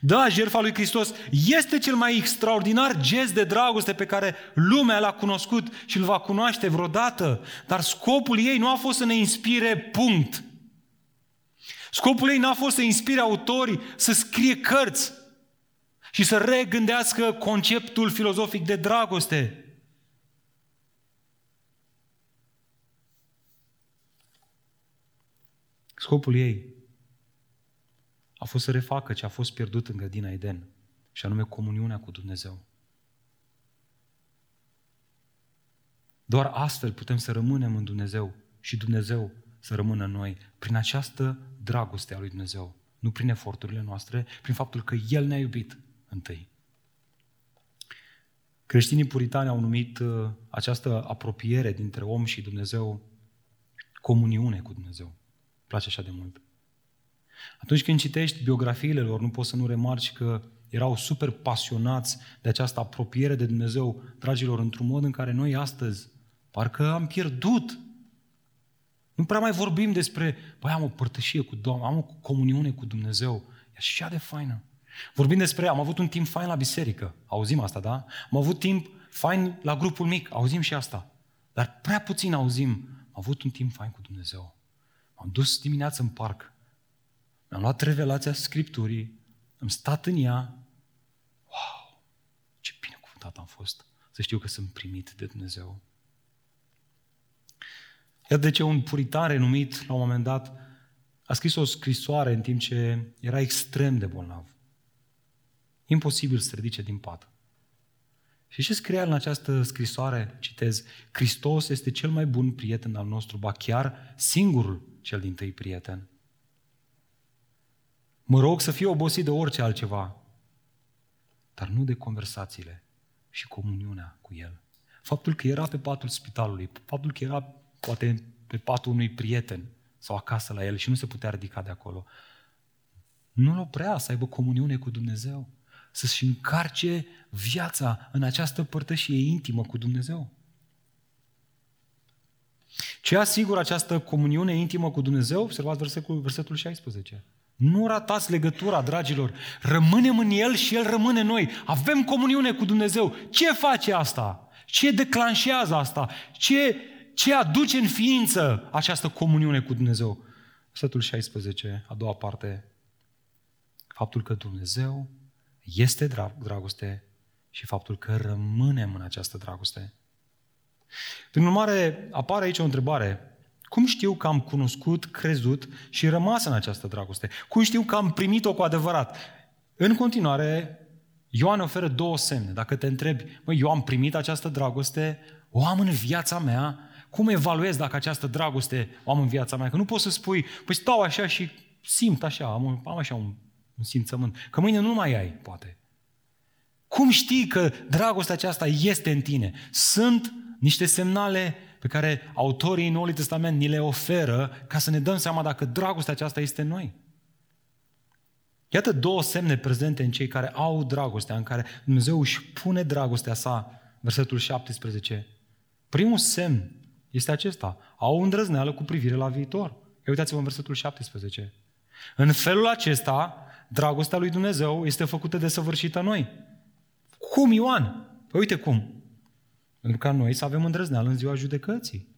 Da, jertfa lui Hristos este cel mai extraordinar gest de dragoste pe care lumea l-a cunoscut și îl va cunoaște vreodată, dar scopul ei nu a fost să ne inspire punct. Scopul ei n-a fost să inspire autorii să scrie cărți și să regândească conceptul filozofic de dragoste. Scopul ei a fost să refacă ce a fost pierdut în grădina Eden, și anume comuniunea cu Dumnezeu. Doar astfel putem să rămânem în Dumnezeu și Dumnezeu să rămână în noi, prin această dragoste a lui Dumnezeu, nu prin eforturile noastre, prin faptul că El ne-a iubit întâi. Creștinii puritani au numit uh, această apropiere dintre om și Dumnezeu comuniune cu Dumnezeu place așa de mult. Atunci când citești biografiile lor, nu poți să nu remarci că erau super pasionați de această apropiere de Dumnezeu, dragilor, într-un mod în care noi astăzi parcă am pierdut. Nu prea mai vorbim despre, băi, am o părtășie cu Domnul, am o comuniune cu Dumnezeu. E așa de faină. Vorbim despre, am avut un timp fain la biserică, auzim asta, da? Am avut timp fain la grupul mic, auzim și asta. Dar prea puțin auzim, am avut un timp fain cu Dumnezeu. M-am dus dimineața în parc, mi-am luat revelația Scripturii, am stat în ea, wow, ce binecuvântat am fost să știu că sunt primit de Dumnezeu. Iar de ce un puritan renumit, la un moment dat, a scris o scrisoare în timp ce era extrem de bolnav. Imposibil să se ridice din pat. Și ce scria în această scrisoare, citez, Hristos este cel mai bun prieten al nostru, ba chiar singurul cel din tăi prieten. Mă rog să fiu obosit de orice altceva, dar nu de conversațiile și comuniunea cu El. Faptul că era pe patul spitalului, faptul că era poate pe patul unui prieten sau acasă la el și nu se putea ridica de acolo, nu-l oprea să aibă comuniune cu Dumnezeu, să-și încarce viața în această părtășie intimă cu Dumnezeu. Ce asigură această comuniune intimă cu Dumnezeu? Observați versetul, versetul 16. Nu ratați legătura, dragilor. Rămânem în El și El rămâne în noi. Avem comuniune cu Dumnezeu. Ce face asta? Ce declanșează asta? Ce, ce aduce în ființă această comuniune cu Dumnezeu? Versetul 16, a doua parte. Faptul că Dumnezeu este dragoste și faptul că rămânem în această dragoste. Prin urmare, apare aici o întrebare. Cum știu că am cunoscut, crezut și rămas în această dragoste? Cum știu că am primit-o cu adevărat? În continuare, Ioan oferă două semne. Dacă te întrebi, măi, eu am primit această dragoste, o am în viața mea, cum evaluez dacă această dragoste o am în viața mea? Că nu poți să spui, păi stau așa și simt așa, am, am așa un, un simțământ. Că mâine nu mai ai, poate. Cum știi că dragostea aceasta este în tine? Sunt niște semnale pe care autorii Noului Testament ni le oferă ca să ne dăm seama dacă dragostea aceasta este în noi. Iată două semne prezente în cei care au dragostea, în care Dumnezeu își pune dragostea sa, versetul 17. Primul semn este acesta. Au o îndrăzneală cu privire la viitor. Ia uitați-vă în versetul 17. În felul acesta, dragostea lui Dumnezeu este făcută de săvârșită noi. Cum, Ioan? Păi uite cum. Pentru ca noi să avem îndrăzneală în ziua judecății.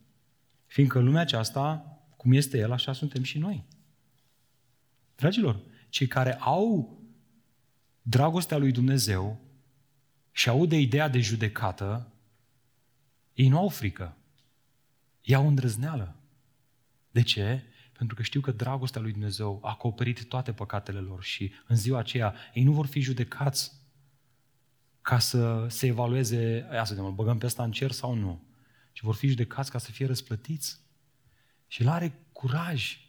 Fiindcă lumea aceasta, cum este El, așa suntem și noi. Dragilor, cei care au dragostea lui Dumnezeu și au de ideea de judecată, ei nu au frică. Ei au îndrăzneală. De ce? Pentru că știu că dragostea lui Dumnezeu a acoperit toate păcatele lor și în ziua aceea ei nu vor fi judecați ca să se evalueze, ia să vedem, îl băgăm pe ăsta în cer sau nu, ci vor fi judecați ca să fie răsplătiți. Și el are curaj.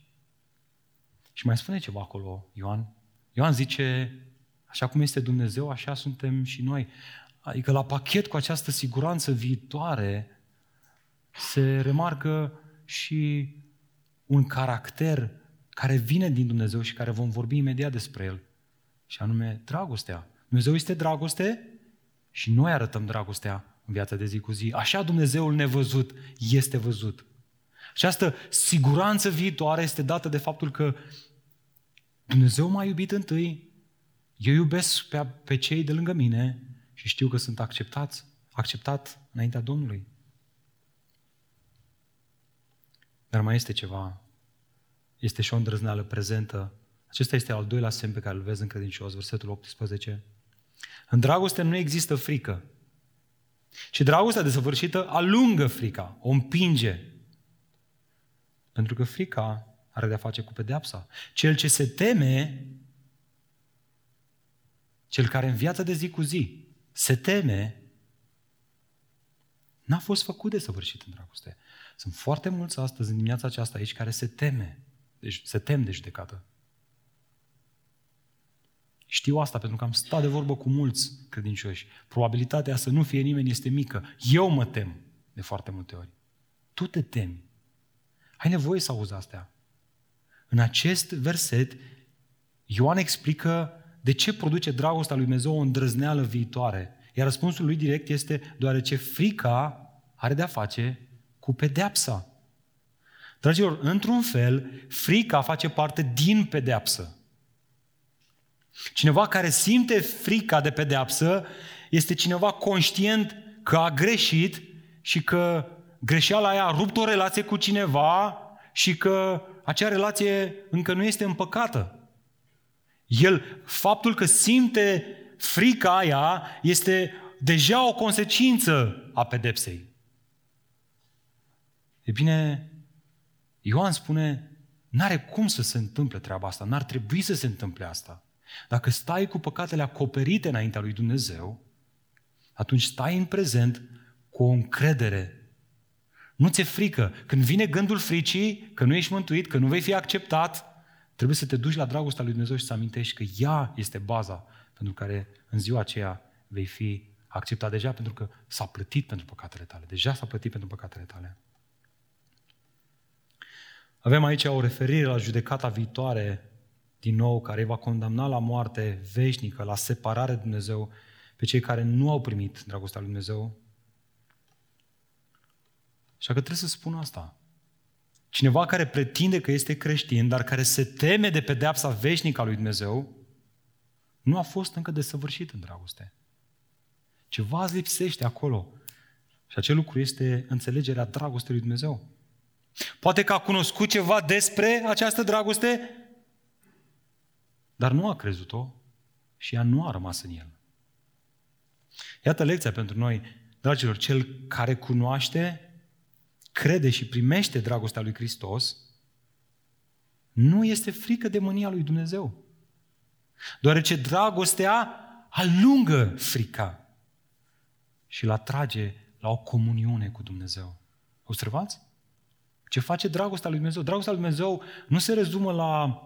Și mai spune ceva acolo, Ioan. Ioan zice, așa cum este Dumnezeu, așa suntem și noi. Adică la pachet cu această siguranță viitoare se remarcă și un caracter care vine din Dumnezeu și care vom vorbi imediat despre el. Și anume dragostea. Dumnezeu este dragoste și noi arătăm dragostea în viața de zi cu zi. Așa Dumnezeul nevăzut este văzut. Această siguranță viitoare este dată de faptul că Dumnezeu m-a iubit întâi, eu iubesc pe, pe cei de lângă mine și știu că sunt acceptați, acceptat înaintea Domnului. Dar mai este ceva. Este și o îndrăzneală prezentă. Acesta este al doilea semn pe care îl vezi în credincios, versetul 18. În dragoste nu există frică. Și dragostea desăvârșită alungă frica, o împinge. Pentru că frica are de-a face cu pedeapsa. Cel ce se teme, cel care în viața de zi cu zi se teme, n-a fost făcut de săvârșit în dragoste. Sunt foarte mulți astăzi, în dimineața aceasta aici, care se teme. Deci se tem de judecată. Știu asta pentru că am stat de vorbă cu mulți credincioși. Probabilitatea să nu fie nimeni este mică. Eu mă tem de foarte multe ori. Tu te temi. Ai nevoie să auzi astea. În acest verset, Ioan explică de ce produce dragostea lui Dumnezeu o îndrăzneală viitoare. Iar răspunsul lui direct este deoarece frica are de-a face cu pedeapsa. Dragilor, într-un fel, frica face parte din pedeapsă. Cineva care simte frica de pedeapsă este cineva conștient că a greșit și că greșeala aia a rupt o relație cu cineva și că acea relație încă nu este împăcată. El, faptul că simte frica aia este deja o consecință a pedepsei. E bine, Ioan spune, n-are cum să se întâmple treaba asta, n-ar trebui să se întâmple asta. Dacă stai cu păcatele acoperite înaintea lui Dumnezeu, atunci stai în prezent cu o încredere. Nu ți-e frică. Când vine gândul fricii, că nu ești mântuit, că nu vei fi acceptat, trebuie să te duci la dragostea lui Dumnezeu și să amintești că ea este baza pentru care în ziua aceea vei fi acceptat deja pentru că s-a plătit pentru păcatele tale. Deja s-a plătit pentru păcatele tale. Avem aici o referire la judecata viitoare din nou, care va condamna la moarte veșnică, la separare de Dumnezeu, pe cei care nu au primit dragostea lui Dumnezeu. Așa că trebuie să spun asta. Cineva care pretinde că este creștin, dar care se teme de pedeapsa veșnică a lui Dumnezeu, nu a fost încă desăvârșit în dragoste. Ceva îți lipsește acolo. Și acel lucru este înțelegerea dragostei lui Dumnezeu. Poate că a cunoscut ceva despre această dragoste, dar nu a crezut-o. și ea nu a rămas în el. Iată lecția pentru noi, dragilor, cel care cunoaște, crede și primește dragostea lui Hristos, nu este frică de mânia lui Dumnezeu. Deoarece dragostea alungă frica și îl atrage la o comuniune cu Dumnezeu. Observați? Ce face dragostea lui Dumnezeu? Dragostea lui Dumnezeu nu se rezumă la...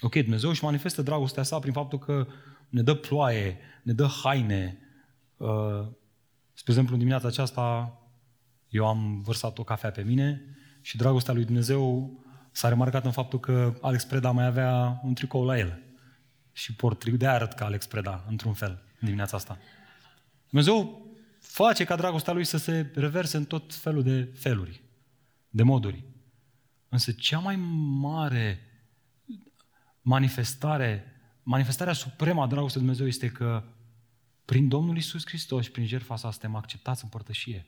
Ok, Dumnezeu își manifestă dragostea sa prin faptul că ne dă ploaie, ne dă haine. Uh, spre exemplu, în dimineața aceasta eu am vărsat o cafea pe mine și dragostea lui Dumnezeu s-a remarcat în faptul că Alex Preda mai avea un tricou la el. Și port tricou, de arăt ca Alex Preda, într-un fel, în dimineața asta. Dumnezeu face ca dragostea lui să se reverse în tot felul de feluri, de moduri. Însă cea mai mare manifestare, manifestarea supremă a dragostei de Dumnezeu este că prin Domnul Isus Hristos și prin jertfa sa suntem acceptați în părtășie.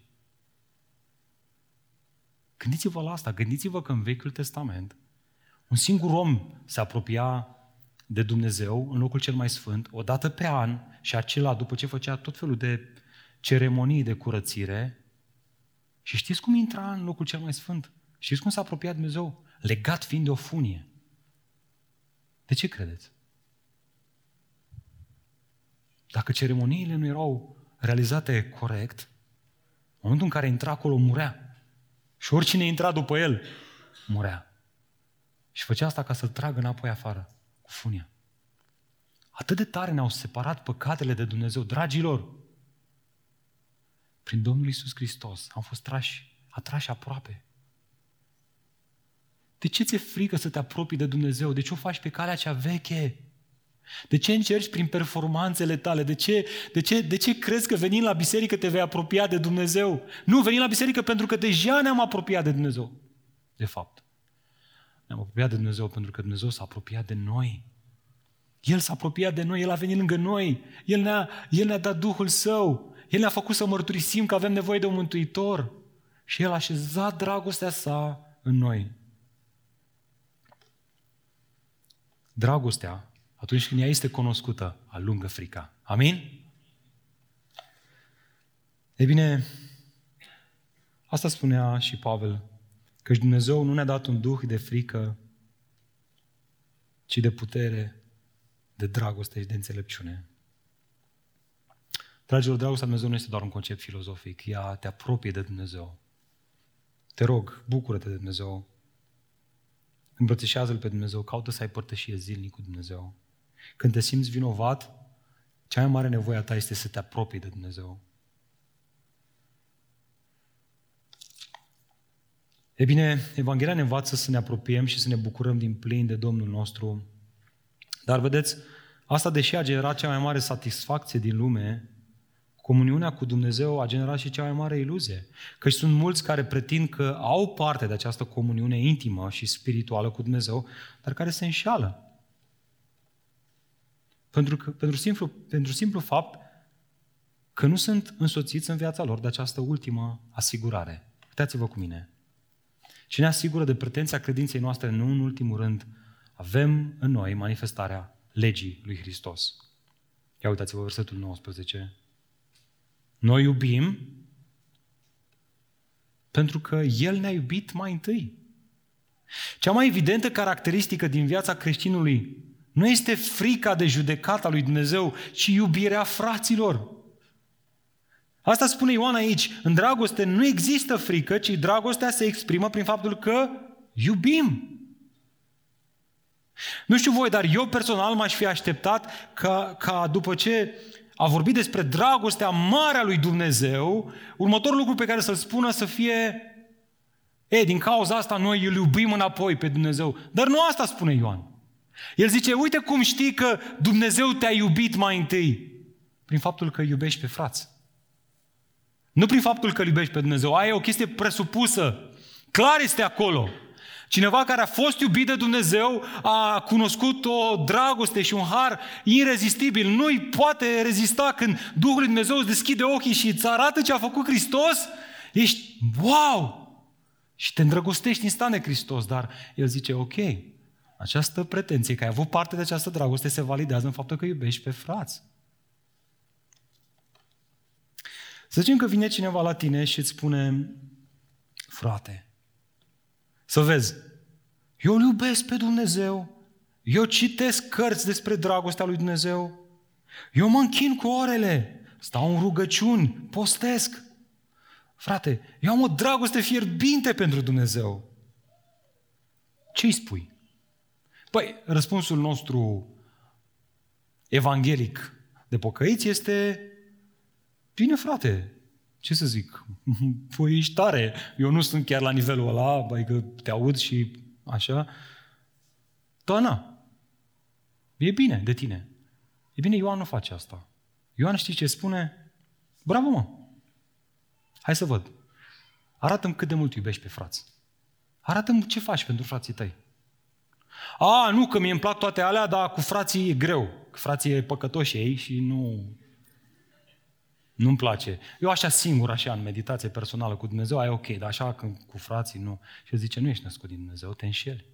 Gândiți-vă la asta, gândiți-vă că în Vechiul Testament un singur om se apropia de Dumnezeu în locul cel mai sfânt, o dată pe an și acela după ce făcea tot felul de ceremonii de curățire. Și știți cum intra în locul cel mai sfânt? Știți cum s-a apropiat Dumnezeu? Legat fiind de o funie. De ce credeți? Dacă ceremoniile nu erau realizate corect, în momentul în care intra acolo, murea. Și oricine intra după el, murea. Și făcea asta ca să-l tragă înapoi afară, cu funia. Atât de tare ne-au separat păcatele de Dumnezeu. Dragilor, prin Domnul Isus Hristos am fost trași, atrași aproape. De ce ți-e frică să te apropii de Dumnezeu? De ce o faci pe calea cea veche? De ce încerci prin performanțele tale? De ce, de, ce, de ce crezi că venind la biserică te vei apropia de Dumnezeu? Nu, venim la biserică pentru că deja ne-am apropiat de Dumnezeu. De fapt. Ne-am apropiat de Dumnezeu pentru că Dumnezeu s-a apropiat de noi. El s-a apropiat de noi, El a venit lângă noi, El ne-a, El ne-a dat Duhul Său, El ne-a făcut să mărturisim că avem nevoie de un Mântuitor și El a așezat dragostea sa în noi. Dragostea atunci când ea este cunoscută, alungă frica. Amin? E bine, asta spunea și Pavel, că Dumnezeu nu ne-a dat un duh de frică, ci de putere, de dragoste și de înțelepciune. Dragilor, dragostea Dumnezeu nu este doar un concept filozofic, ea te apropie de Dumnezeu. Te rog, bucură-te de Dumnezeu. Îmbrățișează-L pe Dumnezeu, caută să ai părtășie zilnic cu Dumnezeu. Când te simți vinovat, cea mai mare nevoie a ta este să te apropii de Dumnezeu. E bine, Evanghelia ne învață să ne apropiem și să ne bucurăm din plin de Domnul nostru. Dar vedeți, asta deși a generat cea mai mare satisfacție din lume, comuniunea cu Dumnezeu a generat și cea mai mare iluzie. Căci sunt mulți care pretind că au parte de această comuniune intimă și spirituală cu Dumnezeu, dar care se înșală. Pentru, că, pentru, simplu, pentru simplu fapt că nu sunt însoțiți în viața lor de această ultimă asigurare. Uitați-vă cu mine. Cine asigură de pretenția credinței noastre, nu în ultimul rând, avem în noi manifestarea legii lui Hristos. Ia uitați-vă versetul 19. Noi iubim pentru că El ne-a iubit mai întâi. Cea mai evidentă caracteristică din viața creștinului nu este frica de judecata lui Dumnezeu, ci iubirea fraților. Asta spune Ioan aici. În dragoste nu există frică, ci dragostea se exprimă prin faptul că iubim. Nu știu voi, dar eu personal m-aș fi așteptat ca, ca după ce a vorbit despre dragostea mare a lui Dumnezeu, următorul lucru pe care să-l spună să fie E, din cauza asta noi îl iubim înapoi pe Dumnezeu. Dar nu asta spune Ioan. El zice, uite cum știi că Dumnezeu te-a iubit mai întâi. Prin faptul că iubești pe frați. Nu prin faptul că iubești pe Dumnezeu. Aia e o chestie presupusă. Clar este acolo. Cineva care a fost iubit de Dumnezeu a cunoscut o dragoste și un har irezistibil. Nu-i poate rezista când Duhul lui Dumnezeu îți deschide ochii și îți arată ce a făcut Hristos. Ești, wow! Și te îndrăgostești instant de Hristos, dar El zice, ok, această pretenție, că ai avut parte de această dragoste, se validează în faptul că iubești pe frați. Să zicem că vine cineva la tine și îți spune, frate, să vezi, eu îl iubesc pe Dumnezeu, eu citesc cărți despre dragostea lui Dumnezeu, eu mă închin cu orele, stau în rugăciuni, postesc. Frate, eu am o dragoste fierbinte pentru Dumnezeu. Ce îi spui? Păi, răspunsul nostru evanghelic de pocăiți este Bine, frate, ce să zic? Păi ești tare. Eu nu sunt chiar la nivelul ăla, bai că te aud și așa. Da, na. E bine de tine. E bine, Ioan nu face asta. Ioan știi ce spune? Bravo, mă! Hai să văd. Arată-mi cât de mult iubești pe frați. Arată-mi ce faci pentru frații tăi. A, nu, că mie îmi plac toate alea, dar cu frații e greu. Frații e păcătoși ei și nu... Nu-mi place. Eu așa singur, așa, în meditație personală cu Dumnezeu, ai ok, dar așa când cu frații, nu. Și el zice, nu ești născut din Dumnezeu, te înșeli.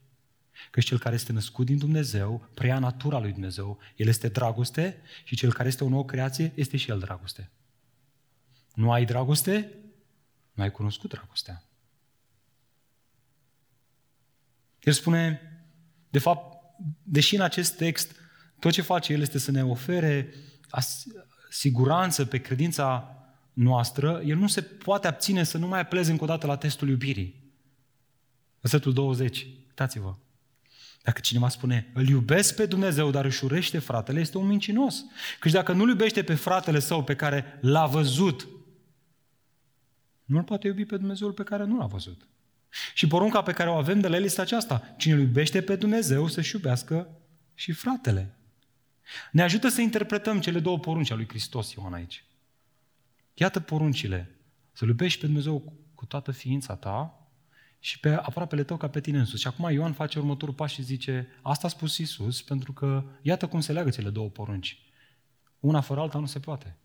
Că cel care este născut din Dumnezeu preia natura lui Dumnezeu. El este dragoste și cel care este o nouă creație este și el dragoste. Nu ai dragoste? Nu ai cunoscut dragostea. El spune, de fapt, deși în acest text tot ce face El este să ne ofere siguranță pe credința noastră, El nu se poate abține să nu mai apeleze încă o dată la testul iubirii. Versetul 20. Uitați-vă. Dacă cineva spune, îl iubesc pe Dumnezeu, dar își urește fratele, este un mincinos. Căci dacă nu-l iubește pe fratele său pe care l-a văzut, nu-l poate iubi pe Dumnezeul pe care nu l-a văzut. Și porunca pe care o avem de la el este aceasta. Cine îl iubește pe Dumnezeu să-și iubească și fratele. Ne ajută să interpretăm cele două porunci ale lui Hristos, Ioan, aici. Iată poruncile. Să-L iubești pe Dumnezeu cu toată ființa ta și pe aproapele tău ca pe tine însuți. Și acum Ioan face următorul pas și zice, asta a spus Isus, pentru că iată cum se leagă cele două porunci. Una fără alta nu se poate.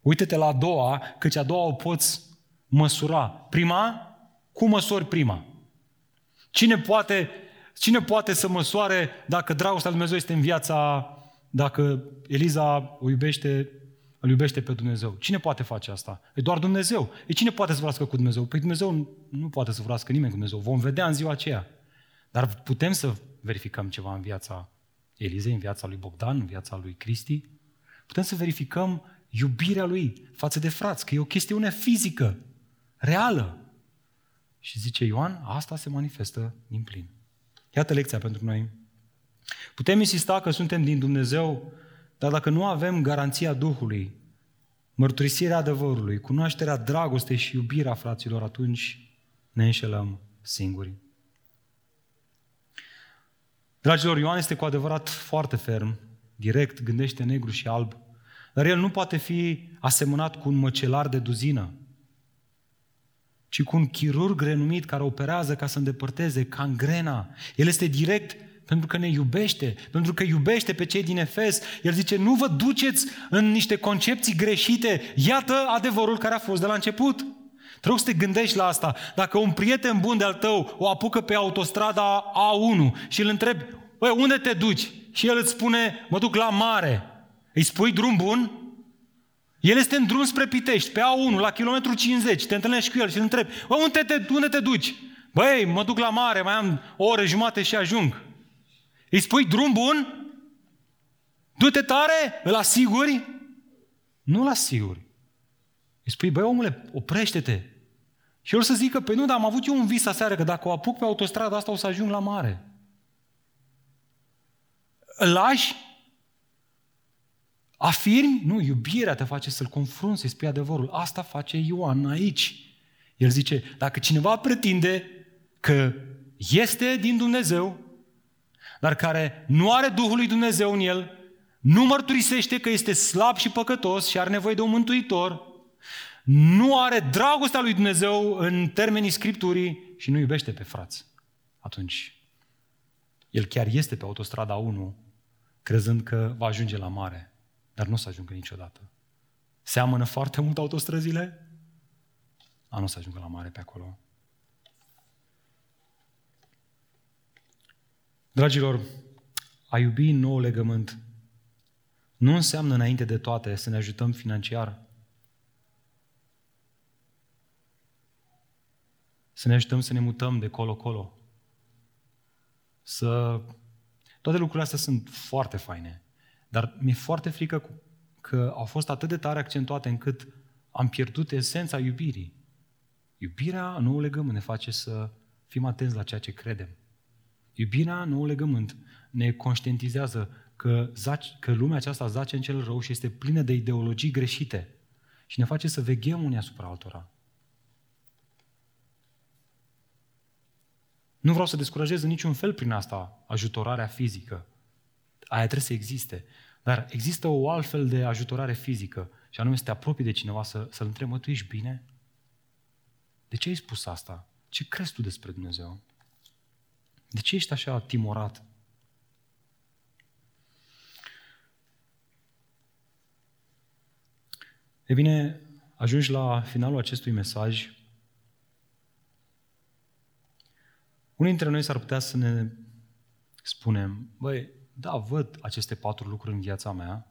Uită-te la a doua, căci a doua o poți măsura. Prima, cum măsori prima? Cine poate, cine poate să măsoare dacă dragostea lui Dumnezeu este în viața, dacă Eliza o iubește, îl iubește pe Dumnezeu? Cine poate face asta? E doar Dumnezeu. E cine poate să vorbească cu Dumnezeu? Păi Dumnezeu nu poate să vorbească nimeni cu Dumnezeu. Vom vedea în ziua aceea. Dar putem să verificăm ceva în viața Elizei, în viața lui Bogdan, în viața lui Cristi. Putem să verificăm iubirea lui față de frați, că e o chestiune fizică, reală. Și zice Ioan, asta se manifestă din plin. Iată lecția pentru noi. Putem insista că suntem din Dumnezeu, dar dacă nu avem garanția Duhului, mărturisirea adevărului, cunoașterea dragostei și iubirea fraților, atunci ne înșelăm singuri. Dragilor, Ioan este cu adevărat foarte ferm, direct, gândește negru și alb, dar el nu poate fi asemănat cu un măcelar de duzină, ci cu un chirurg renumit care operează ca să îndepărteze cangrena. El este direct pentru că ne iubește, pentru că iubește pe cei din Efes. El zice, nu vă duceți în niște concepții greșite. Iată adevărul care a fost de la început. Trebuie să te gândești la asta. Dacă un prieten bun de-al tău o apucă pe autostrada A1 și îl întrebi, băi, unde te duci? Și el îți spune, mă duc la mare. Îi spui drum bun? El este în drum spre Pitești, pe A1, la kilometru 50, te întâlnești cu el și îl întrebi, bă, unde te, unde te duci? Băi, mă duc la mare, mai am o oră jumate și ajung. Îi spui drum bun? Du-te tare? Îl asiguri? Nu îl asiguri. Îi spui, băi omule, oprește-te. Și el să zică, păi nu, dar am avut eu un vis aseară, că dacă o apuc pe autostradă asta o să ajung la mare. Îl lași? Afirmi? Nu, iubirea te face să-l confrunți, să-i spui adevărul. Asta face Ioan aici. El zice, dacă cineva pretinde că este din Dumnezeu, dar care nu are Duhul lui Dumnezeu în el, nu mărturisește că este slab și păcătos și are nevoie de un mântuitor, nu are dragostea lui Dumnezeu în termenii Scripturii și nu iubește pe frați, atunci el chiar este pe autostrada 1, crezând că va ajunge la mare dar nu o să ajungă niciodată. Seamănă foarte mult autostrăzile, dar nu o să ajungă la mare pe acolo. Dragilor, a iubi nou legământ nu înseamnă înainte de toate să ne ajutăm financiar. Să ne ajutăm să ne mutăm de colo-colo. Să... Toate lucrurile astea sunt foarte faine. Dar mi-e foarte frică că au fost atât de tare accentuate încât am pierdut esența iubirii. Iubirea, nou legământ, ne face să fim atenți la ceea ce credem. Iubirea, nou legământ, ne conștientizează că, zaci, că lumea aceasta zace în cel rău și este plină de ideologii greșite și ne face să veghem unii asupra altora. Nu vreau să descurajez în niciun fel prin asta ajutorarea fizică. Aia trebuie să existe. Dar există o altfel de ajutorare fizică și anume să te apropii de cineva să, să-l întrebi, mă, tu ești bine? De ce ai spus asta? Ce crezi tu despre Dumnezeu? De ce ești așa timorat? E bine, ajungi la finalul acestui mesaj. Unii dintre noi s-ar putea să ne spunem, băi, da, văd aceste patru lucruri în viața mea,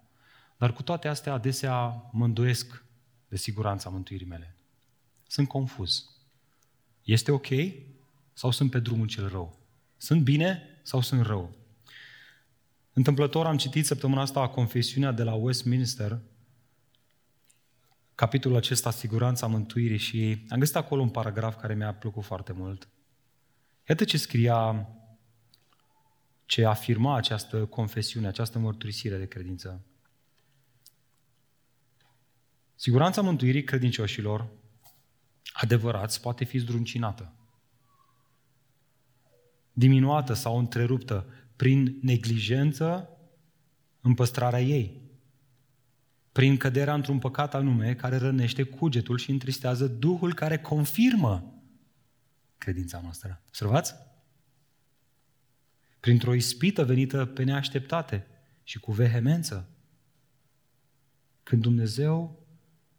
dar cu toate astea adesea mă îndoiesc de siguranța mântuirii mele. Sunt confuz. Este ok sau sunt pe drumul cel rău? Sunt bine sau sunt rău? Întâmplător am citit săptămâna asta confesiunea de la Westminster, capitolul acesta, Siguranța Mântuirii, și am găsit acolo un paragraf care mi-a plăcut foarte mult. Iată ce scria, ce afirma această confesiune, această mărturisire de credință. Siguranța mântuirii credincioșilor adevărați poate fi zdruncinată, diminuată sau întreruptă prin neglijență în păstrarea ei, prin căderea într-un păcat anume care rănește cugetul și întristează Duhul care confirmă credința noastră. Observați? Printr-o ispită venită pe neașteptate și cu vehemență. Când Dumnezeu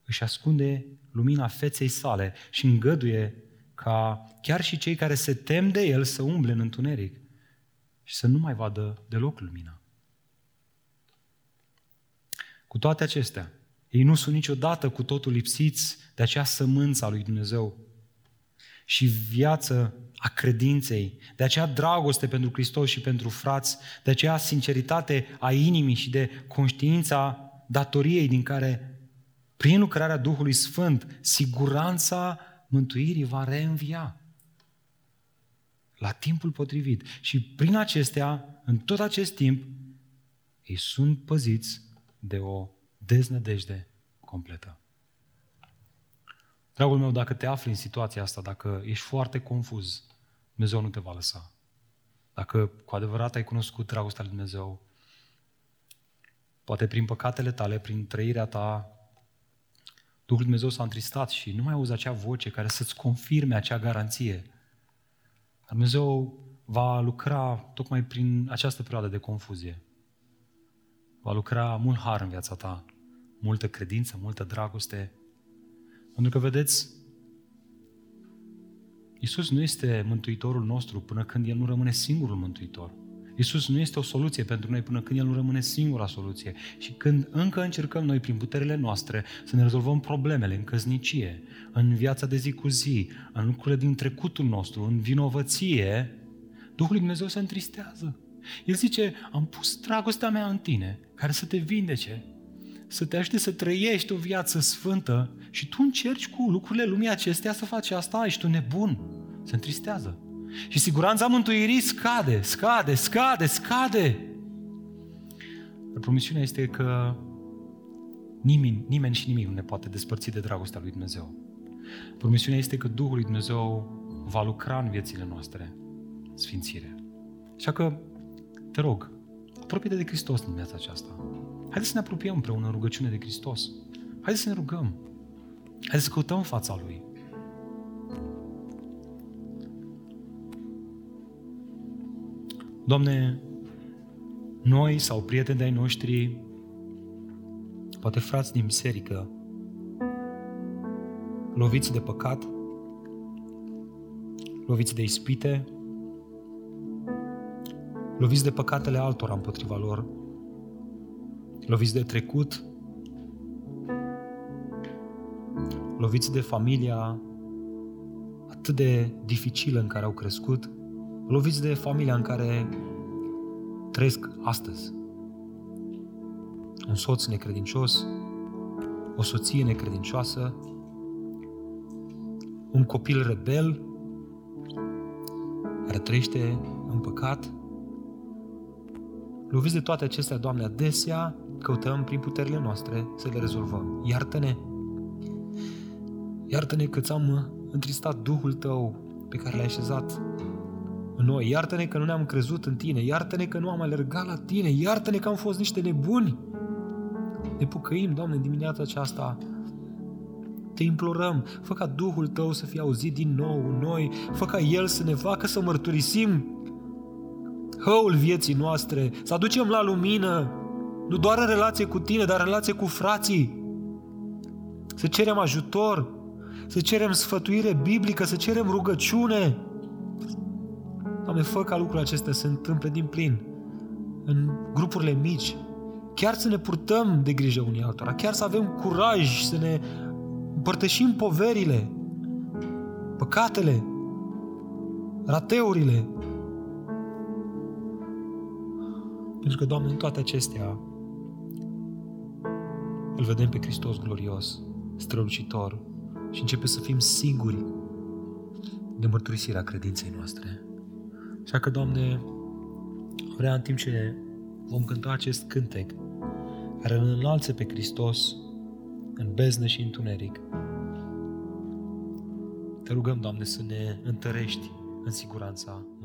își ascunde lumina feței sale și îngăduie ca chiar și cei care se tem de El să umble în întuneric și să nu mai vadă deloc lumina. Cu toate acestea, ei nu sunt niciodată cu totul lipsiți de acea sămânță a lui Dumnezeu și viață a credinței, de aceea dragoste pentru Hristos și pentru frați, de aceea sinceritate a inimii și de conștiința datoriei din care, prin lucrarea Duhului Sfânt, siguranța mântuirii va reînvia la timpul potrivit. Și prin acestea, în tot acest timp, ei sunt păziți de o deznădejde completă. Dragul meu, dacă te afli în situația asta, dacă ești foarte confuz, Dumnezeu nu te va lăsa. Dacă cu adevărat ai cunoscut dragostea lui Dumnezeu, poate prin păcatele tale, prin trăirea ta, Duhul Dumnezeu s-a întristat și nu mai auzi acea voce care să-ți confirme acea garanție. Dumnezeu va lucra tocmai prin această perioadă de confuzie. Va lucra mult har în viața ta, multă credință, multă dragoste. Pentru că, vedeți, Iisus nu este Mântuitorul nostru până când El nu rămâne singurul Mântuitor. Iisus nu este o soluție pentru noi până când El nu rămâne singura soluție. Și când încă încercăm noi prin puterile noastre să ne rezolvăm problemele în căznicie, în viața de zi cu zi, în lucrurile din trecutul nostru, în vinovăție, Duhul lui Dumnezeu se întristează. El zice, am pus dragostea mea în tine, care să te vindece, să te ajute să trăiești o viață sfântă și tu încerci cu lucrurile lumii acestea să faci asta, ești tu nebun. Se întristează. Și siguranța mântuirii scade, scade, scade, scade. Dar promisiunea este că nimeni, nimeni și nimic nu ne poate despărți de dragostea lui Dumnezeu. Promisiunea este că Duhul lui Dumnezeu va lucra în viețile noastre sfințire. Așa că, te rog, apropie de Hristos în viața aceasta. Haideți să ne apropiem împreună în rugăciune de Hristos. Haideți să ne rugăm. Haideți să căutăm fața Lui. Doamne, noi sau prieteni de-ai noștri, poate frați din biserică, loviți de păcat, loviți de ispite, loviți de păcatele altora împotriva lor, loviți de trecut, loviți de familia atât de dificilă în care au crescut, loviți de familia în care trăiesc astăzi. Un soț necredincios, o soție necredincioasă, un copil rebel care trăiește în păcat. Loviți de toate acestea, Doamne, adesea căutăm prin puterile noastre să le rezolvăm. Iartă-ne! Iartă-ne că ți-am întristat Duhul Tău pe care l-ai așezat în noi. Iartă-ne că nu ne-am crezut în Tine. Iartă-ne că nu am alergat la Tine. Iartă-ne că am fost niște nebuni. Ne pucăim, Doamne, dimineața aceasta. Te implorăm, fă ca Duhul Tău să fie auzit din nou în noi, fă ca El să ne facă să mărturisim hăul vieții noastre, să aducem la lumină, nu doar în relație cu Tine, dar în relație cu frații. Să cerem ajutor, să cerem sfătuire biblică, să cerem rugăciune. Doamne, fă ca lucrurile acestea să se întâmple din plin în grupurile mici, chiar să ne purtăm de grijă unii altora, chiar să avem curaj să ne împărtășim poverile, păcatele, rateurile. Pentru că, Doamne, în toate acestea îl vedem pe Hristos glorios, strălucitor și începe să fim siguri de mărturisirea credinței noastre. Așa că, Doamne, vrea în timp ce vom cânta acest cântec care îl înalțe pe Hristos în beznă și întuneric. Te rugăm, Doamne, să ne întărești în siguranța mântuirii.